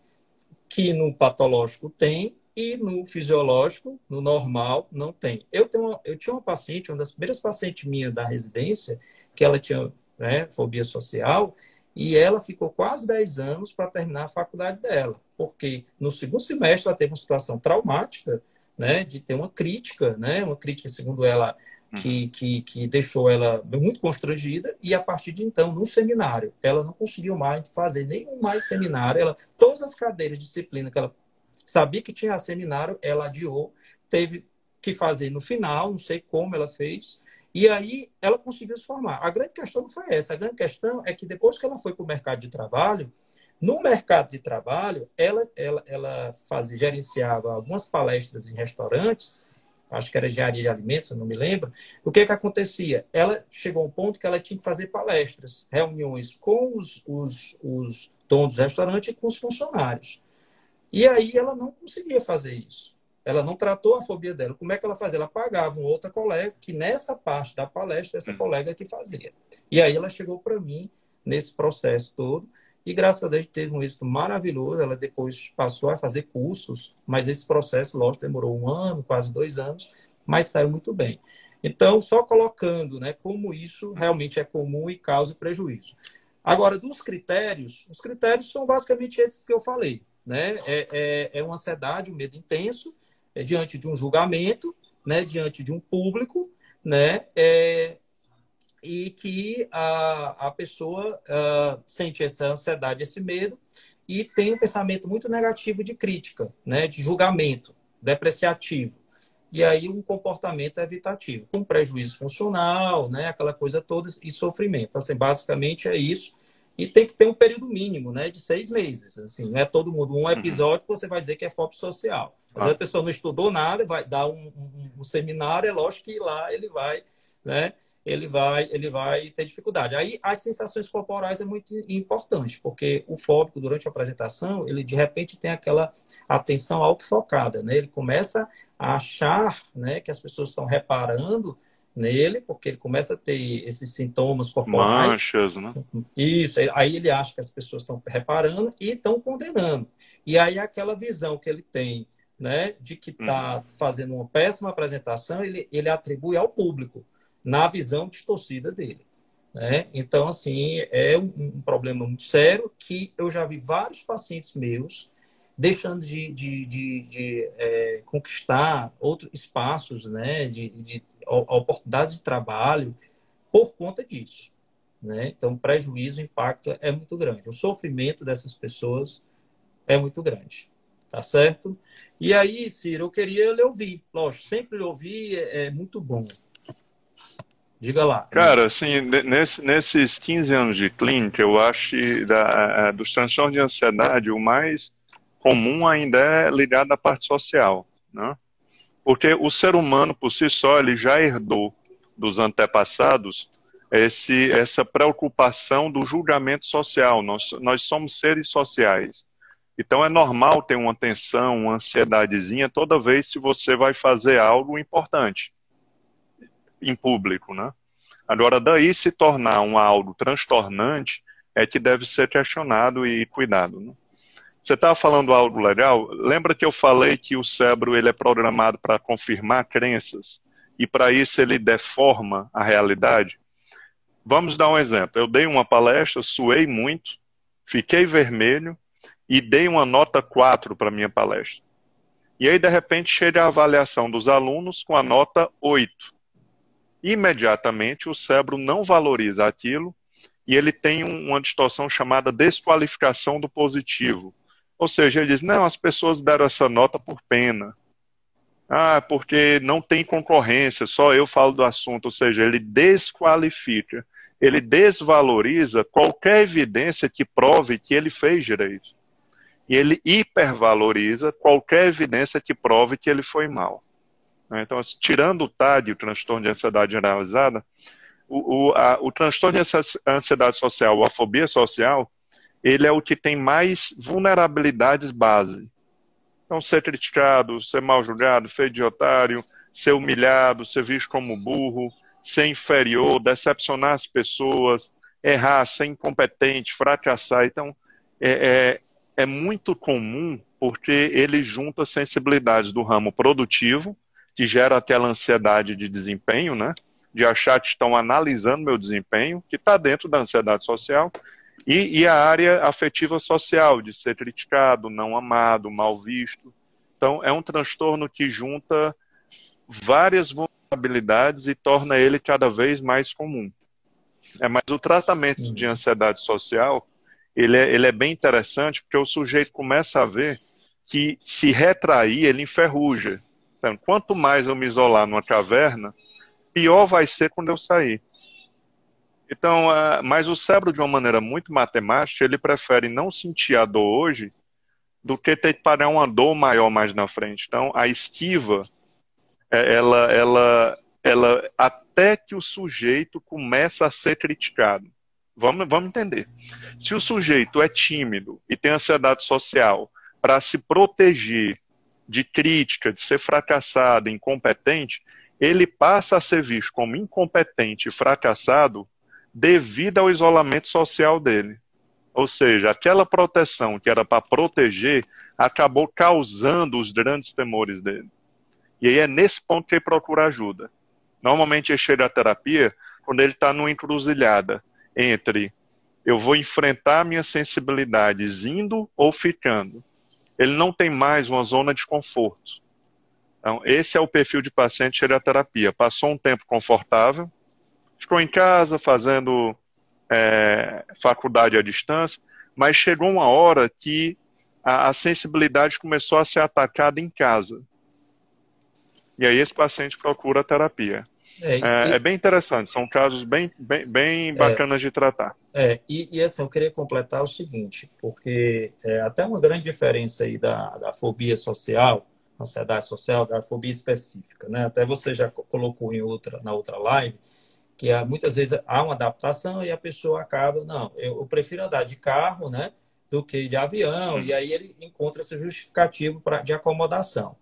que no patológico tem e no fisiológico, no normal, não tem. Eu, tenho eu tinha uma paciente, uma das primeiras pacientes minhas da residência, que ela tinha né, fobia social, e ela ficou quase 10 anos para terminar a faculdade dela, porque no segundo semestre ela teve uma situação traumática né, de ter uma crítica, né, uma crítica, segundo ela, que, uhum. que, que deixou ela muito constrangida, e a partir de então, no seminário, ela não conseguiu mais fazer nenhum mais seminário, ela, todas as cadeiras de disciplina que ela sabia que tinha seminário, ela adiou, teve que fazer no final, não sei como ela fez, e aí ela conseguiu se formar. A grande questão não foi essa, a grande questão é que depois que ela foi para o mercado de trabalho, no mercado de trabalho, ela, ela, ela fazia, gerenciava algumas palestras em restaurantes, acho que era engenharia de alimentos, não me lembro. O que que acontecia? Ela chegou a um ponto que ela tinha que fazer palestras, reuniões com os, os, os donos do restaurante e com os funcionários. E aí ela não conseguia fazer isso. Ela não tratou a fobia dela. Como é que ela fazia? Ela pagava uma outra colega que nessa parte da palestra, essa hum. colega que fazia. E aí ela chegou para mim nesse processo todo e graças a Deus teve um êxito maravilhoso. Ela depois passou a fazer cursos, mas esse processo, lógico, demorou um ano, quase dois anos, mas saiu muito bem. Então, só colocando né, como isso realmente é comum e causa prejuízo. Agora, dos critérios, os critérios são basicamente esses que eu falei. Né? É, é, é uma ansiedade, um medo intenso, é, diante de um julgamento, né, diante de um público, né, é, e que a, a pessoa uh, sente essa ansiedade, esse medo, e tem um pensamento muito negativo de crítica, né, de julgamento, depreciativo. E aí um comportamento evitativo, com prejuízo funcional, né, aquela coisa toda, e sofrimento. Assim, basicamente é isso. E tem que ter um período mínimo, né, de seis meses. Assim, não é todo mundo. Um uhum. episódio que você vai dizer que é foco social. Às vezes a pessoa não estudou nada, vai dar um, um, um seminário, é lógico que lá ele vai, né, ele vai, ele vai ter dificuldade. Aí as sensações corporais é muito importante, porque o fóbico durante a apresentação, ele de repente tem aquela atenção autofocada, né? Ele começa a achar, né, que as pessoas estão reparando nele, porque ele começa a ter esses sintomas corporais. Manchas, né? Isso, aí ele acha que as pessoas estão reparando e estão condenando. E aí aquela visão que ele tem, né, de que está uhum. fazendo uma péssima apresentação, ele, ele atribui ao público na visão distorcida dele. Né? Então, assim, é um, um, problema muito sério que eu já vi vários pacientes meus deixando de, de, de, de é, conquistar outros espaços, né? de, de oportunidades de trabalho por conta disso. Né? Então, o prejuízo, o impacto é muito grande. O sofrimento dessas pessoas é muito grande. Tá certo? E aí, Ciro, eu queria lhe ouvir. Lógico, sempre lhe ouvir é, é muito bom. Diga lá. Cara, assim, nesse, nesses 15 anos de clínica, eu acho que da, dos transtornos de ansiedade, o mais comum ainda é ligado à parte social, né? Porque o ser humano, por si só, ele já herdou dos antepassados esse, essa preocupação do julgamento social. Nós, nós somos seres sociais. Então é normal ter uma tensão, uma ansiedadezinha toda vez que você vai fazer algo importante em público, né? Agora, daí se tornar um algo transtornante é que deve ser questionado e cuidado. Né? Você estava falando algo legal? Lembra que eu falei que o cérebro ele é programado para confirmar crenças e para isso ele deforma a realidade? Vamos dar um exemplo. Eu dei uma palestra, suei muito, fiquei vermelho e dei uma nota 4 para minha palestra. E aí, de repente, chega a avaliação dos alunos com a nota 8 imediatamente o cérebro não valoriza aquilo e ele tem uma distorção chamada desqualificação do positivo. Ou seja, ele diz: não, as pessoas deram essa nota por pena. Ah, porque não tem concorrência, só eu falo do assunto. Ou seja, ele desqualifica, ele desvaloriza qualquer evidência que prove que ele fez direito. E ele hipervaloriza qualquer evidência que prove que ele foi mal. Né? Então, assim, tirando o TAD, o transtorno de ansiedade generalizada, o, o, a, o transtorno de ansiedade social, a fobia social, ele é o que tem mais vulnerabilidades base. Então, ser criticado, ser mal julgado, feio de otário, ser humilhado, ser visto como burro, ser inferior, decepcionar as pessoas, errar, ser incompetente, fracassar. Então, é, é, é muito comum porque ele junta sensibilidades do ramo produtivo, que gera aquela ansiedade de desempenho, né? De achar que estão analisando meu desempenho, que está dentro da ansiedade social, e, e, a área afetiva social, de ser criticado, não amado, mal visto. Então, é um transtorno que junta várias vulnerabilidades e torna ele cada vez mais comum. É, mas o tratamento de ansiedade social, ele é, ele é bem interessante porque o sujeito começa a ver que se retrair, ele enferruja. Então, quanto mais eu me isolar numa caverna, pior vai ser quando eu sair. Então, uh, mas o cérebro, de uma maneira muito matemática, ele prefere não sentir a dor hoje do que ter que parar uma dor maior mais na frente. Então, a esquiva, é, ela, ela, ela, até que o sujeito começa a ser criticado. Vamos, vamos entender. Se o sujeito é tímido e tem ansiedade social, para se proteger de crítica, de ser fracassado, incompetente, ele passa a ser visto como incompetente e fracassado devido ao isolamento social dele. Ou seja, aquela proteção que era para proteger acabou causando os grandes temores dele. E aí é nesse ponto que ele procura ajuda. Normalmente ele chega à terapia quando ele está numa encruzilhada entre eu vou enfrentar minhas sensibilidades indo ou ficando. Ele não tem mais uma zona de conforto. Então, esse é o perfil de paciente chega à terapia. Passou um tempo confortável, ficou em casa fazendo é, faculdade à distância, mas chegou uma hora que a, a, sensibilidade começou a ser atacada em casa. E aí esse paciente procura a terapia. É, é, é bem interessante, são casos bem, bem, bem é. bacanas de tratar. É, e, e assim, eu queria completar o seguinte, porque é, até uma grande diferença aí da, da fobia social, ansiedade social, da fobia específica, né? Até você já colocou em outra, na outra live, que há, muitas vezes há uma adaptação e a pessoa acaba, não, eu, eu prefiro andar de carro, né, do que de avião, e aí ele encontra esse justificativo pra, de acomodação,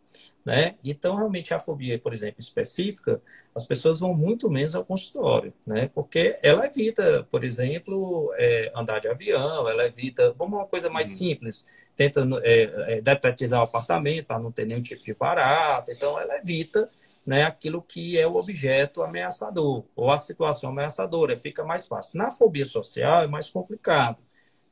né? Então, realmente, a fobia, por exemplo, específica, as pessoas vão muito menos ao consultório, né? Porque ela evita, por exemplo, é, andar de avião, ela evita, vamos uma coisa mais simples, tenta é, é, detetizar o apartamento para não ter nenhum tipo de barata, então ela evita né, aquilo que é o objeto ameaçador ou a situação ameaçadora. Fica mais fácil. Na fobia social é mais complicado.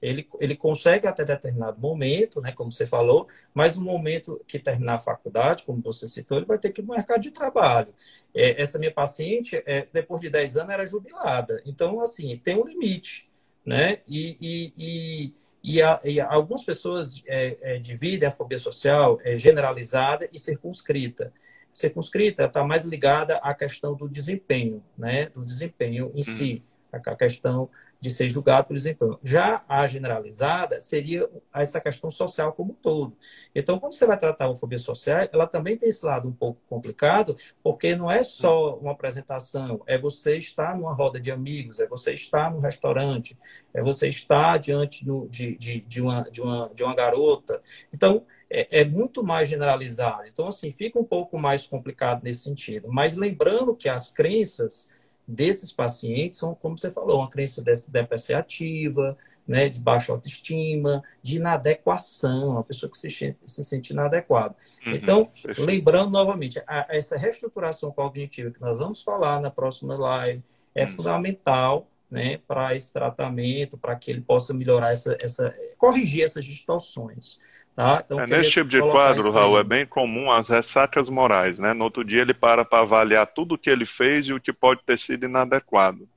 Ele, ele consegue até determinado momento, né, como você falou, mas no momento que terminar a faculdade, como você citou, ele vai ter que ir no mercado de trabalho. É, essa minha paciente, é, depois de 10 anos, era jubilada. Então, assim, tem um limite. Né? E, e, e, e, a, e algumas pessoas é, é dividem a fobia social é, generalizada e circunscrita circunscrita está mais ligada à questão do desempenho, né? Do desempenho em hum. si, a questão de ser julgado por desempenho. Já a generalizada seria essa questão social como um todo. Então, quando você vai tratar a homofobia social, ela também tem esse lado um pouco complicado, porque não é só uma apresentação, é você estar numa roda de amigos, é você estar num restaurante, é você estar diante de, de, de, uma, de, uma, de uma garota. Então, é, é, muito mais generalizado. Então, assim, fica um pouco mais complicado nesse sentido. Mas lembrando que as crenças desses pacientes são, como você falou, uma crença depreciativa, né, de baixa autoestima, de inadequação, uma pessoa que se, se sente inadequada. Uhum, então, perfeito. lembrando novamente, a, essa reestruturação cognitiva que nós vamos falar na próxima live é uhum. fundamental né, para esse tratamento, para que ele possa melhorar essa, essa corrigir essas distorções. Tá? Então, é, nesse tipo de quadro, Raul, é bem comum as ressacas morais, né? No outro dia ele para para avaliar tudo o que ele fez e o que pode ter sido inadequado.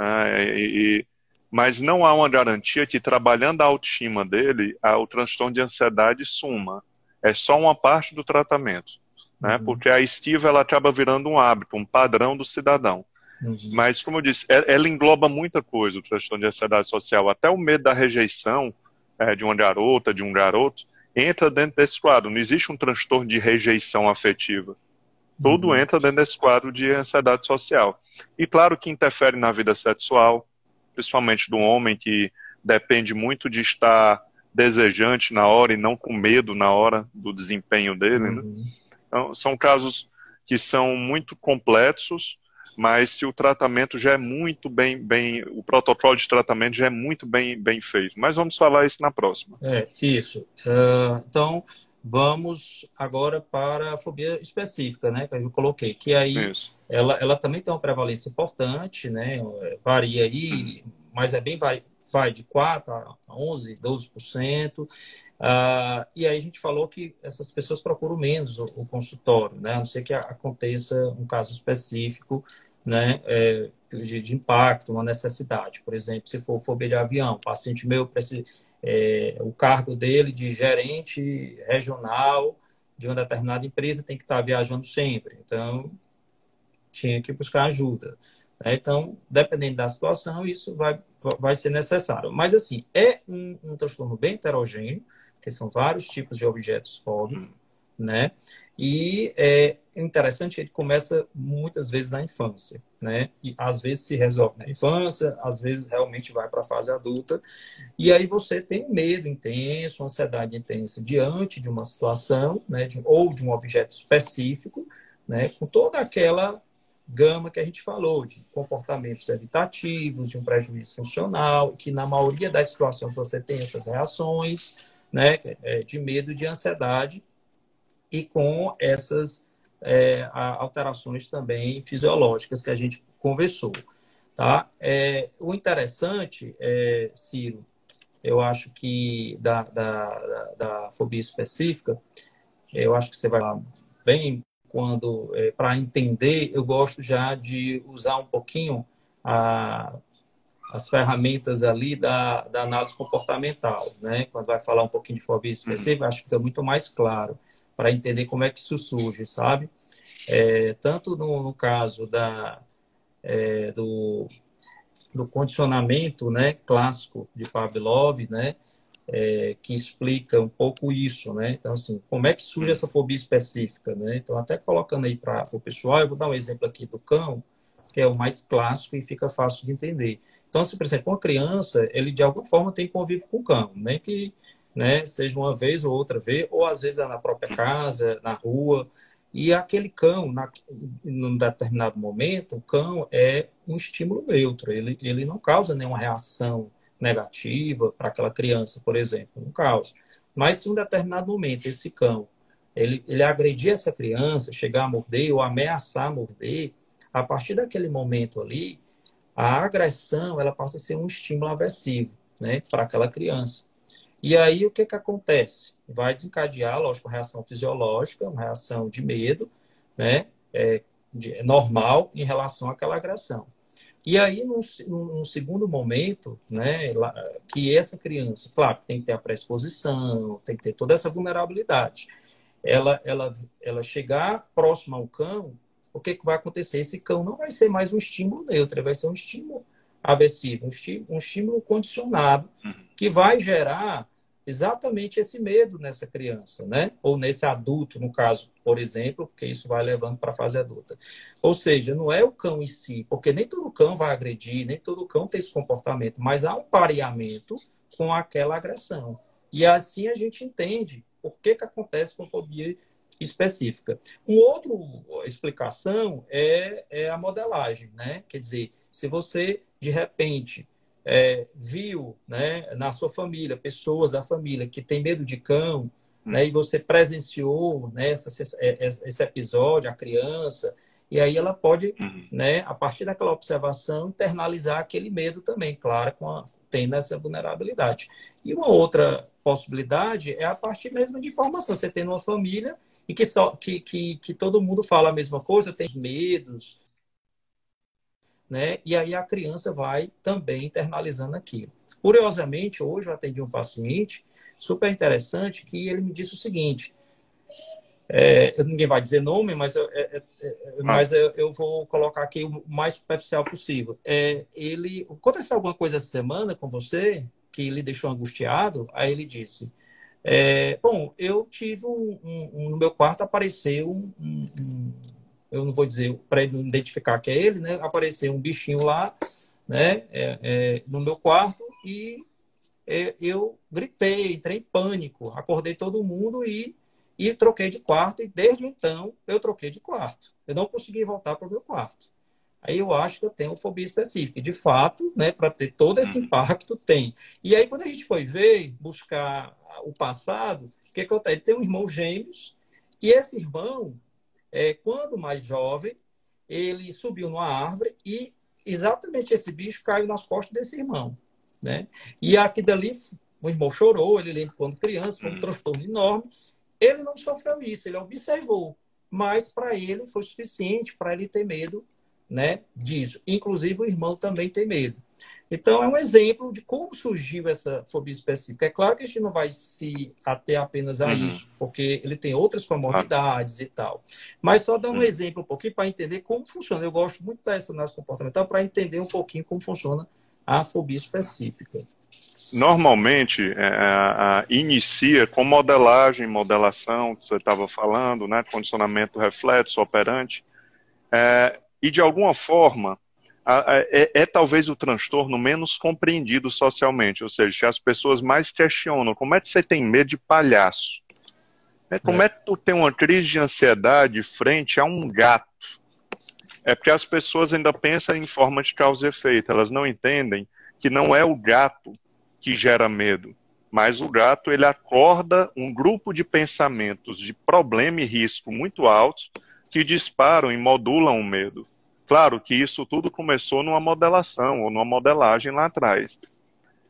É, e, mas não há uma garantia que trabalhando a autoestima dele, o transtorno de ansiedade suma. É só uma parte do tratamento, né? Uhum. Porque a esquiva ela acaba virando um hábito, um padrão do cidadão. Uhum. Mas, como eu disse, é, ela engloba muita coisa, o transtorno de ansiedade social, até o medo da rejeição, é, de uma garota, de um garoto, entra dentro desse quadro. Não existe um transtorno de rejeição afetiva. Tudo uhum. entra dentro desse quadro de ansiedade social. E claro que interfere na vida sexual, principalmente do homem que depende muito de estar desejante na hora e não com medo na hora do desempenho dele. Né? Uhum. Né? Então, são casos que são muito complexos mas que o tratamento já é muito bem, bem, o protocolo de tratamento já é muito bem, bem feito. Mas vamos falar isso na próxima. É, isso. Uh, então, vamos agora para a fobia específica, né, que eu coloquei, que aí ela, ela também tem uma prevalência importante, né, varia aí, mas é bem, vai, vai de 4 a 11, 12%. Ah, e aí a gente falou que essas pessoas procuram menos o, o consultório, né? A não ser que aconteça um caso específico, né? É, de, de, impacto, uma necessidade. Por exemplo, se for fobia de avião, o paciente meu precisa, é, o cargo dele de gerente regional de uma determinada empresa tem que estar viajando sempre. Então, tinha que buscar ajuda. Né? Então, dependendo da situação, isso vai, vai ser necessário. Mas, assim, é um, um transtorno bem heterogêneo, são vários tipos de objetos FOB, né? E é interessante que ele começa muitas vezes na infância, né? E às vezes se resolve na infância, às vezes realmente vai para a fase adulta. E aí você tem medo intenso, ansiedade intensa diante de uma situação, né? De, ou de um objeto específico, né? Com toda aquela gama que a gente falou, de comportamentos evitativos, de um prejuízo funcional, que na maioria das situações você tem essas reações, né, é, de medo, de ansiedade, e com essas é, alterações também fisiológicas que a gente conversou. Tá? É, o interessante, é, Ciro, eu acho que da, da, da, fobia específica, eu acho que você vai lá bem quando, é, para entender, eu gosto já de usar um pouquinho a, as ferramentas ali da, da análise comportamental, né? Quando vai falar um pouquinho de fobia específica, uhum. acho que fica muito mais claro para entender como é que isso surge, sabe? É, tanto no, no, caso da, é, do, do condicionamento né, clássico de Pavlov, né? É, que explica um pouco isso, né? Então, assim, como é que surge essa fobia específica, né? Então, até colocando aí para o pessoal, eu vou dar um exemplo aqui do cão, que é o mais clássico e fica fácil de entender. Então, se, por exemplo, uma criança, ele de alguma forma tem convívio com o cão, nem que né, seja uma vez ou outra vez, ou às vezes é na própria casa, na rua, e aquele cão, na, num determinado momento, o cão é um estímulo neutro, ele, ele não causa nenhuma reação negativa para aquela criança, por exemplo, não causa. Mas se em um determinado momento esse cão ele, ele agredir essa criança, chegar a morder ou ameaçar morder, a partir daquele momento ali, a agressão ela passa a ser um estímulo aversivo né, para aquela criança. E aí o que, que acontece? Vai desencadear, lógico, uma reação fisiológica, uma reação de medo, né, é, de, é normal em relação àquela agressão. E aí, num, num, segundo momento, né, que essa criança, claro, tem que ter a predisposição, tem que ter toda essa vulnerabilidade. Ela, ela, ela chegar próxima ao cão o que, que vai acontecer? Esse cão não vai ser mais um estímulo neutro, vai ser um estímulo aversivo, um estímulo, um estímulo condicionado uhum. que vai gerar exatamente esse medo nessa criança, né? Ou nesse adulto, no caso, por exemplo, porque isso vai levando para a fase adulta. Ou seja, não é o cão em si, porque nem todo cão vai agredir, nem todo cão tem esse comportamento, mas há um pareamento com aquela agressão. E assim a gente entende por que, que acontece com fobia específica. Uma outra explicação é, é, a modelagem, né? Quer dizer, se você de repente é, viu, né, na sua família pessoas da família que tem medo de cão, hum. né, e você presenciou né, essa, é, esse episódio, a criança, e aí ela pode, uhum. né, a partir daquela observação, internalizar aquele medo também, claro, com a, tendo essa vulnerabilidade. E uma outra possibilidade é a partir mesmo de informação. Você tem uma família e que, só, que, que, que todo mundo fala a mesma coisa, tem medos, né? E aí a criança vai também internalizando aquilo. Curiosamente, hoje eu atendi um paciente super interessante que ele me disse o seguinte: é, ninguém vai dizer nome, mas, eu, é, é, é ah. mas eu, eu, vou colocar aqui o mais superficial possível. É, ele aconteceu alguma coisa essa semana com você que lhe deixou angustiado? Aí ele disse: é, bom, eu tive um, um, um, no meu quarto apareceu um, um eu não vou dizer para ele identificar que é ele, né? Apareceu um bichinho lá, né? É, é, no meu quarto e é, eu gritei, entrei em pânico, acordei todo mundo e e troquei de quarto e desde então eu troquei de quarto. Eu não consegui voltar para o meu quarto. Aí eu acho que eu tenho fobia específica. De fato, né, para ter todo esse uhum. impacto, tem. E aí, quando a gente foi ver, buscar o passado, o que acontece? Ele tem um irmão gêmeos, e esse irmão, é, quando mais jovem, ele subiu numa árvore e exatamente esse bicho caiu nas costas desse irmão. Né? E aqui dali o irmão chorou, ele lembra quando criança, foi um hum. transtorno enorme. Ele não sofreu isso, ele observou. Mas para ele foi suficiente para ele ter medo né, disso. Inclusive, o irmão também tem medo. Então, é um exemplo de como surgiu essa fobia específica. É claro que a gente não vai se ater apenas a uhum. isso, porque ele tem outras comorbidades uhum. e tal. Mas só dar um uhum. exemplo um pouquinho para entender como funciona. Eu gosto muito dessa análise comportamental para entender um pouquinho como funciona a fobia específica. Normalmente, é, inicia com modelagem, modelação, que você estava falando, né, condicionamento reflexo, operante, é, e de alguma forma é, é, talvez o transtorno menos compreendido socialmente, ou seja, as pessoas mais questionam como é que você tem medo de palhaço? É, como é. é que tu tem uma crise de ansiedade frente a um gato? É porque as pessoas ainda pensam em forma de causa e efeito, elas não entendem que não é o gato que gera medo, mas o gato ele acorda um grupo de pensamentos de problema e risco muito altos que disparam e modulam o medo. Claro que isso tudo começou numa modelação ou numa modelagem lá atrás.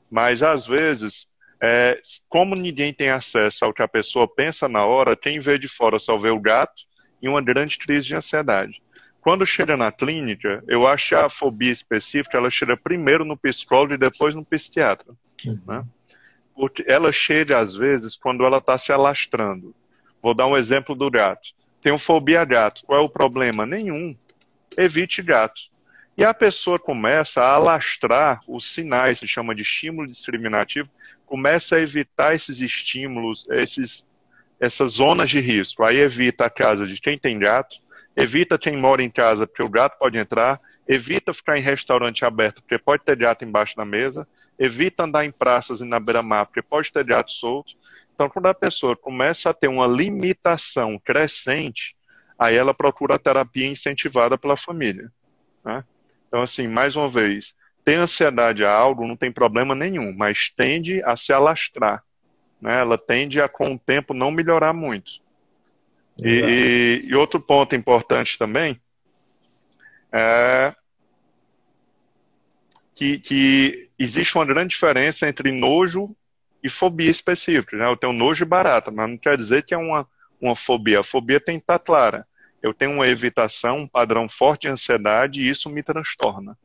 Mas, às vezes, é, como ninguém tem acesso ao que a pessoa pensa na hora, quem vê de fora só vê o gato e uma grande crise de ansiedade. Quando chega na clínica, eu acho que a fobia específica ela chega primeiro no psicólogo e depois no psiquiatra. Uhum. Né? Porque ela chega, às vezes, quando ela está se alastrando. Vou dar um exemplo do gato. Tenho fobia a gato. Qual é o problema? Nenhum evite gatos. E a pessoa começa a alastrar os sinais, se chama de estímulo discriminativo, começa a evitar esses estímulos, esses, essas zonas de risco. Aí evita a casa de quem tem gato, evita quem mora em casa porque o gato pode entrar, evita ficar em restaurante aberto porque pode ter gato embaixo da mesa, evita andar em praças e na beira-mar porque pode ter gato solto. Então, quando a pessoa começa a ter uma limitação crescente aí ela procura a terapia incentivada pela família. Né? Então, assim, mais uma vez, ter ansiedade a algo não tem problema nenhum, mas tende a se alastrar. Né? Ela tende a, com o tempo, não melhorar muito. E, e, outro ponto importante também é que, que, existe uma grande diferença entre nojo e fobia específica. Né? Eu tenho nojo e barata, mas não quer dizer que é uma, uma fobia. A fobia tem que estar clara eu tenho uma evitação, um padrão forte de ansiedade e isso me transtorna.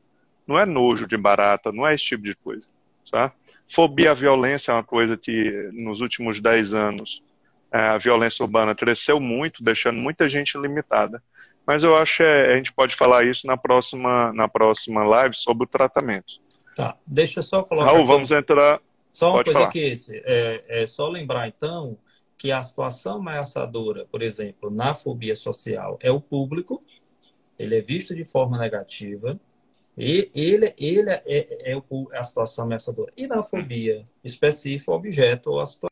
Não é nojo de barata, não é esse tipo de coisa. Tá? Fobia à violência é uma coisa que nos últimos 10 anos é, a violência urbana cresceu muito, deixando muita gente limitada. Mas eu acho que é, a gente pode falar isso na próxima, na próxima live sobre o tratamento. Tá, deixa eu só colocar. Raul, vamos entrar. Só uma coisa falar. que é, é só lembrar então que a situação ameaçadora, por exemplo, na fobia social, é o público, ele é visto de forma negativa, e ele, ele é, é, é a situação ameaçadora. E na fobia específica, o objeto ou a situação.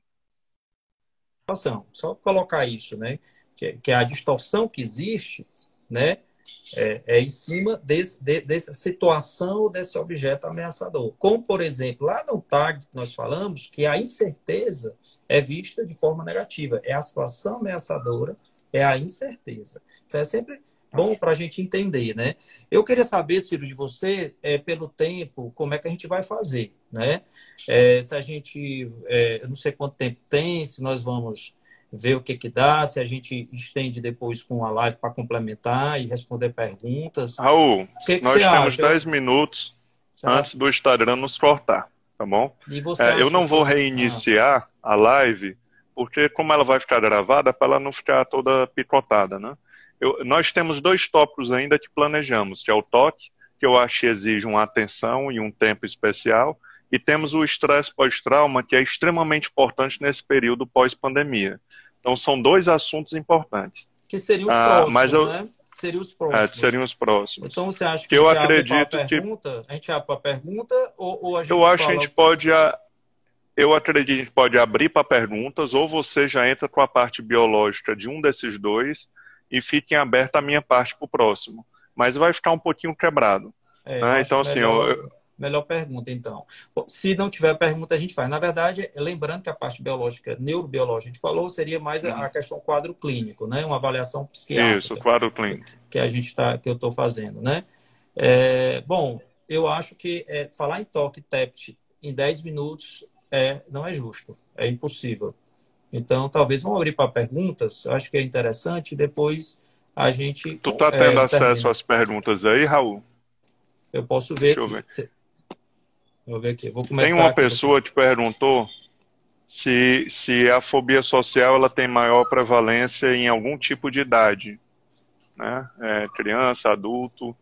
Só colocar isso, né? Que, que a distorção que existe, né? É, é, em cima desse, de, dessa situação desse objeto ameaçador. Como, por exemplo, lá no TAG nós falamos, que a incerteza é vista de forma negativa. É a situação ameaçadora, é a incerteza. Então é sempre bom para a gente entender, né? Eu queria saber, Ciro, de você, é, pelo tempo, como é que a gente vai fazer, né? É, se a gente, é, eu não sei quanto tempo tem, se nós vamos ver o que que dá, se a gente estende depois com a live para complementar e responder perguntas. Raul, que que nós temos 10 minutos você antes acha? do Instagram nos cortar tá bom? É, eu não vou reiniciar ah. a live, porque como ela vai ficar gravada, para ela não ficar toda picotada, né? Eu, nós temos dois tópicos ainda que planejamos, que é o toque, que eu acho que exige uma atenção e um tempo especial, e temos o estresse pós-trauma, que é extremamente importante nesse período pós-pandemia. Então, são dois assuntos importantes. Que seriam os ah, próximos, mas eu, né? Seriam os próximos. É, seriam os próximos. Então você acha que, que eu acredito a pergunta, que a gente abre para a pergunta ou, ou, a gente Eu acho que a gente pode a... eu acredito que a gente pode abrir para perguntas ou você já entra com a parte biológica de um desses dois e fiquem aberta a minha parte para o próximo. Mas vai ficar um pouquinho quebrado. É, né? Então, assim, melhor... eu, Melhor pergunta, então. Se não tiver pergunta, a gente faz. Na verdade, lembrando que a parte biológica, neurobiológica, a gente falou, seria mais a uhum. questão quadro clínico, né? Uma avaliação psiquiátrica. Isso, quadro clínico. Que a gente tá, que eu estou fazendo, né? É, bom, eu acho que é, falar em toque TEPT em 10 minutos é, não é justo, é impossível. Então, talvez vamos abrir para perguntas, eu acho que é interessante, depois a gente. Tu está tendo é, acesso às perguntas aí, Raul? Eu posso ver. Deixa eu ver. Eu ver aqui. Vou começar Tem uma pessoa que perguntou se, se a fobia social ela tem maior prevalência em algum tipo de idade, né? É, criança, adulto,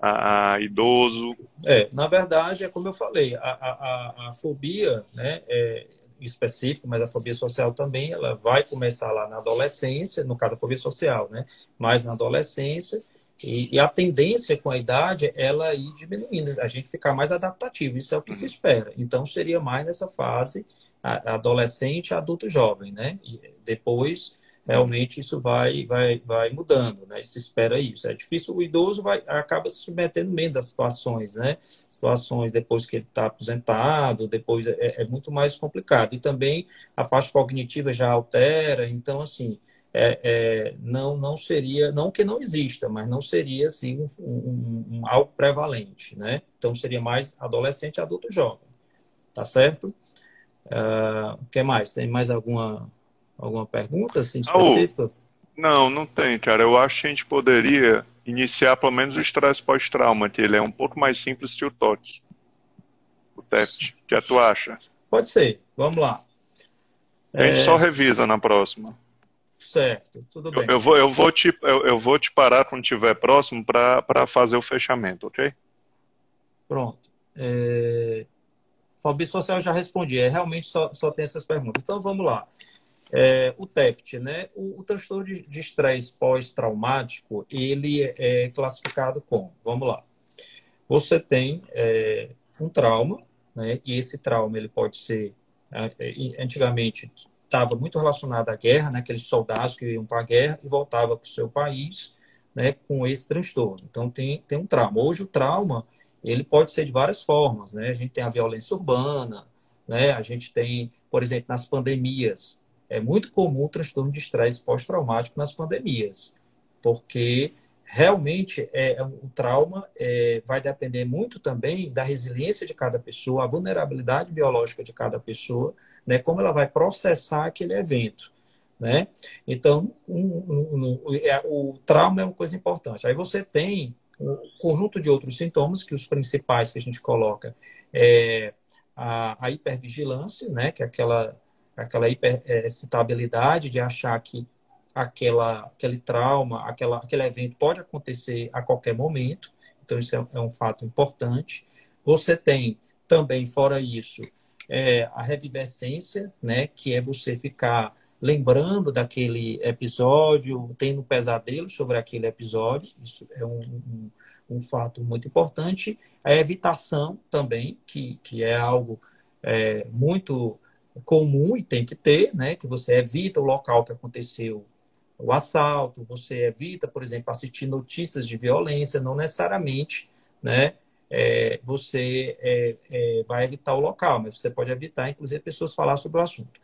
a, a, idoso. É, na verdade, é como eu falei, a, a, a fobia, né, é, específico, mas a fobia social também, ela vai começar lá na adolescência, no caso a fobia social, né, mais na adolescência, e, e, a tendência com a idade, ela ir diminuindo, a gente ficar mais adaptativo, isso é o que se espera. Então, seria mais nessa fase adolescente, adulto jovem, né? E depois realmente isso vai vai vai mudando, né? Se espera isso. É difícil o idoso vai acaba se submetendo menos às situações, né? Situações depois que ele está aposentado, depois é, é, muito mais complicado. E também a parte cognitiva já altera, então assim é, é, não não seria não que não exista, mas não seria assim um, um, um algo prevalente, né? Então seria mais adolescente, adulto, jovem, tá certo? Uh, o que mais? Tem mais alguma, alguma pergunta assim, específica? não, não tem, cara. Eu acho que a gente poderia iniciar pelo menos o estresse pós-trauma, que ele é um pouco mais simples que o toque. O TEPT. O que é tu acha? Pode ser. Vamos lá. A gente é... só revisa na próxima. Certo, tudo bem. Eu, eu, vou, eu, vou, te, eu, eu vou te parar quando estiver próximo para fazer o fechamento, ok? Pronto. É... Fobia social já respondi, é, realmente só, só tem essas perguntas. Então vamos lá. É, o TEPT, né? O, o transtorno de estresse pós-traumático, ele é classificado como, vamos lá. Você tem é, um trauma, né? E esse trauma ele pode ser, é, é, antigamente estava muito relacionado à guerra, né? Aqueles soldados que iam para a guerra e voltavam para o seu país, né? Com esse transtorno. Então tem tem um trauma. Hoje o trauma ele pode ser de várias formas, né? A gente tem a violência urbana, né? A gente tem, por exemplo, nas pandemias, é muito comum o transtorno de estresse pós-traumático nas pandemias, porque realmente é, é o trauma é, vai depender muito também da resiliência de cada pessoa, a vulnerabilidade biológica de cada pessoa, né? Como ela vai processar aquele evento. Né? Então, um, um, um, é, o trauma é uma coisa importante. Aí você tem um conjunto de outros sintomas, que os principais que a gente coloca é a, a hipervigilância, né, que é aquela, aquela hiperexcitabilidade de achar que aquela, aquele trauma, aquela, aquele evento pode acontecer a qualquer momento, então isso é, é um fato importante. Você tem também, fora isso, é, a revivescência, né, que é você ficar lembrando daquele episódio, tendo pesadelo sobre aquele episódio, isso é um, um, um fato muito importante. A evitação também, que, que é algo é, muito comum e tem que ter, né? Que você evita o local que aconteceu o assalto, você evita, por exemplo, assistir notícias de violência, não necessariamente, né? É, você é, é, vai evitar o local, mas você pode evitar, inclusive, pessoas falar sobre o assunto.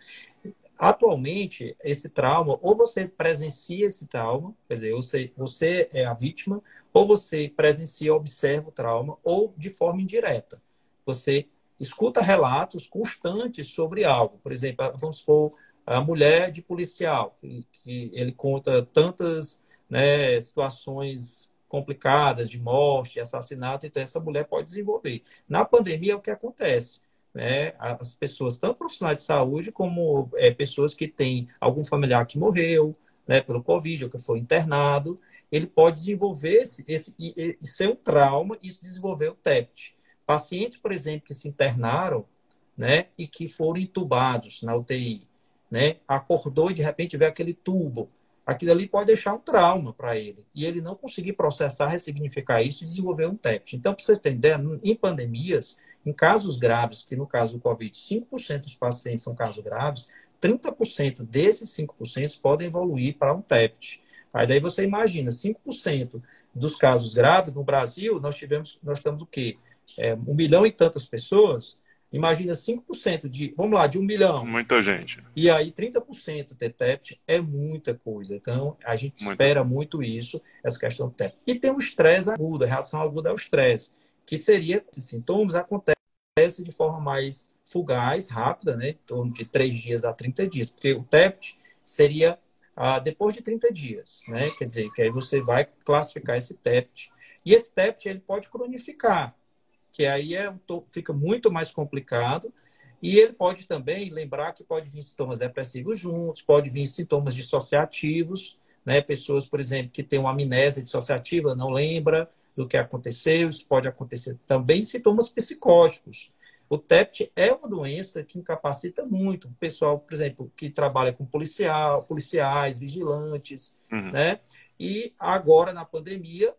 Atualmente, esse trauma, ou você presencia esse trauma, quer dizer, você, você é a vítima, ou você presencia, observa o trauma, ou de forma indireta. Você escuta relatos constantes sobre algo. Por exemplo, vamos supor, a mulher de policial, que, que ele conta tantas né, situações complicadas de morte, assassinato, então essa mulher pode desenvolver. Na pandemia é o que acontece né, as pessoas, tanto profissionais de saúde, como é, pessoas que têm algum familiar que morreu né, pelo Covid ou que foi internado, ele pode desenvolver esse, esse e, e ser um trauma e desenvolver o TEPT. Pacientes, por exemplo, que se internaram né, e que foram entubados na UTI, né, acordou e de repente vê aquele tubo. Aquilo ali pode deixar um trauma para ele. E ele não conseguir processar, ressignificar isso e desenvolver um TEPT. Então, para você ter ideia, em pandemias, em casos graves, que no caso do Covid, 5% dos pacientes são casos graves, 30% desses 5% podem evoluir para um TEPT. Aí daí você imagina, 5% dos casos graves no Brasil, nós tivemos, nós temos o quê? É, um milhão e tantas pessoas. Imagina 5% de, vamos lá, de um milhão. Muita gente. E aí 30% ter TEPT é muita coisa. Então, a gente Muito. espera muito isso, essa questão do TEPT. E tem o estresse agudo, a reação aguda ao estresse, que seria, esses sintomas acontecem acontece de forma mais fugaz, rápida, né? Em torno de 3 dias a 30 dias, porque o TEPT seria ah, depois de 30 dias, né? Quer dizer, que aí você vai classificar esse TEPT. E esse TEPT ele pode cronificar, que aí é, fica muito mais complicado. E ele pode também lembrar que pode vir sintomas depressivos juntos, pode vir sintomas dissociativos, né? Pessoas, por exemplo, que têm uma amnésia dissociativa, não lembra do que aconteceu, isso pode acontecer também sintomas psicóticos. O TEPT é uma doença que incapacita muito o pessoal, por exemplo, que trabalha com policial, policiais, vigilantes, uhum. né? E agora, na pandemia,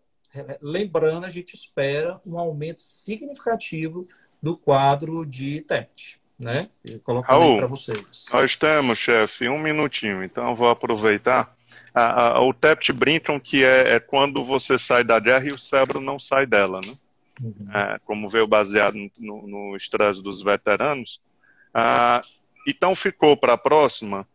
lembrando, a gente espera um aumento significativo do quadro de TEPT, né? Colocando para vocês. Nós temos, chefe, um minutinho, então vou aproveitar. A, a, o TEPT brincam que é, é quando você sai da guerra e o cérebro não sai dela, né? uhum. é, como veio baseado no, no estresse dos veteranos. Ah, então ficou para a próxima,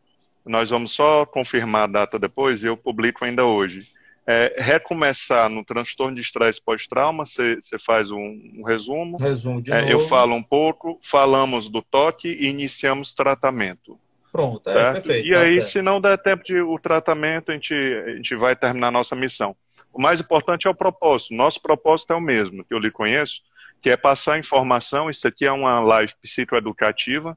nós vamos só confirmar a data depois e eu publico ainda hoje. É, recomeçar no transtorno de estresse pós-trauma, você faz um, um, resumo. Resumo de é, novo. Eu falo um pouco, falamos do toque e iniciamos tratamento. Pronto, é, perfeito. E tá aí, certo. se não der tempo de o tratamento, a gente, a gente vai terminar a nossa missão. O mais importante é o propósito. Nosso propósito é o mesmo, que eu lhe conheço, que é passar informação. Isso aqui é uma live psicoeducativa,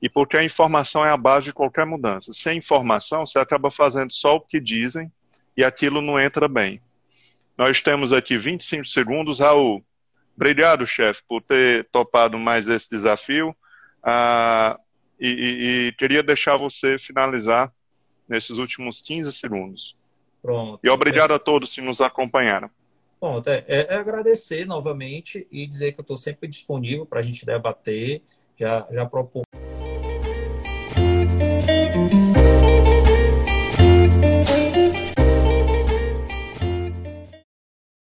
e porque a informação é a base de qualquer mudança. Sem informação, você acaba fazendo só o que dizem e aquilo não entra bem. Nós temos aqui 25 segundos. Raul, obrigado, chefe, por ter topado mais esse desafio. Ah, e, e, e queria deixar você finalizar nesses últimos 15 segundos. Pronto. E obrigado a todos que nos acompanharam. Bom, é, é, agradecer novamente e dizer que eu estou sempre disponível para a gente debater. Já, já propor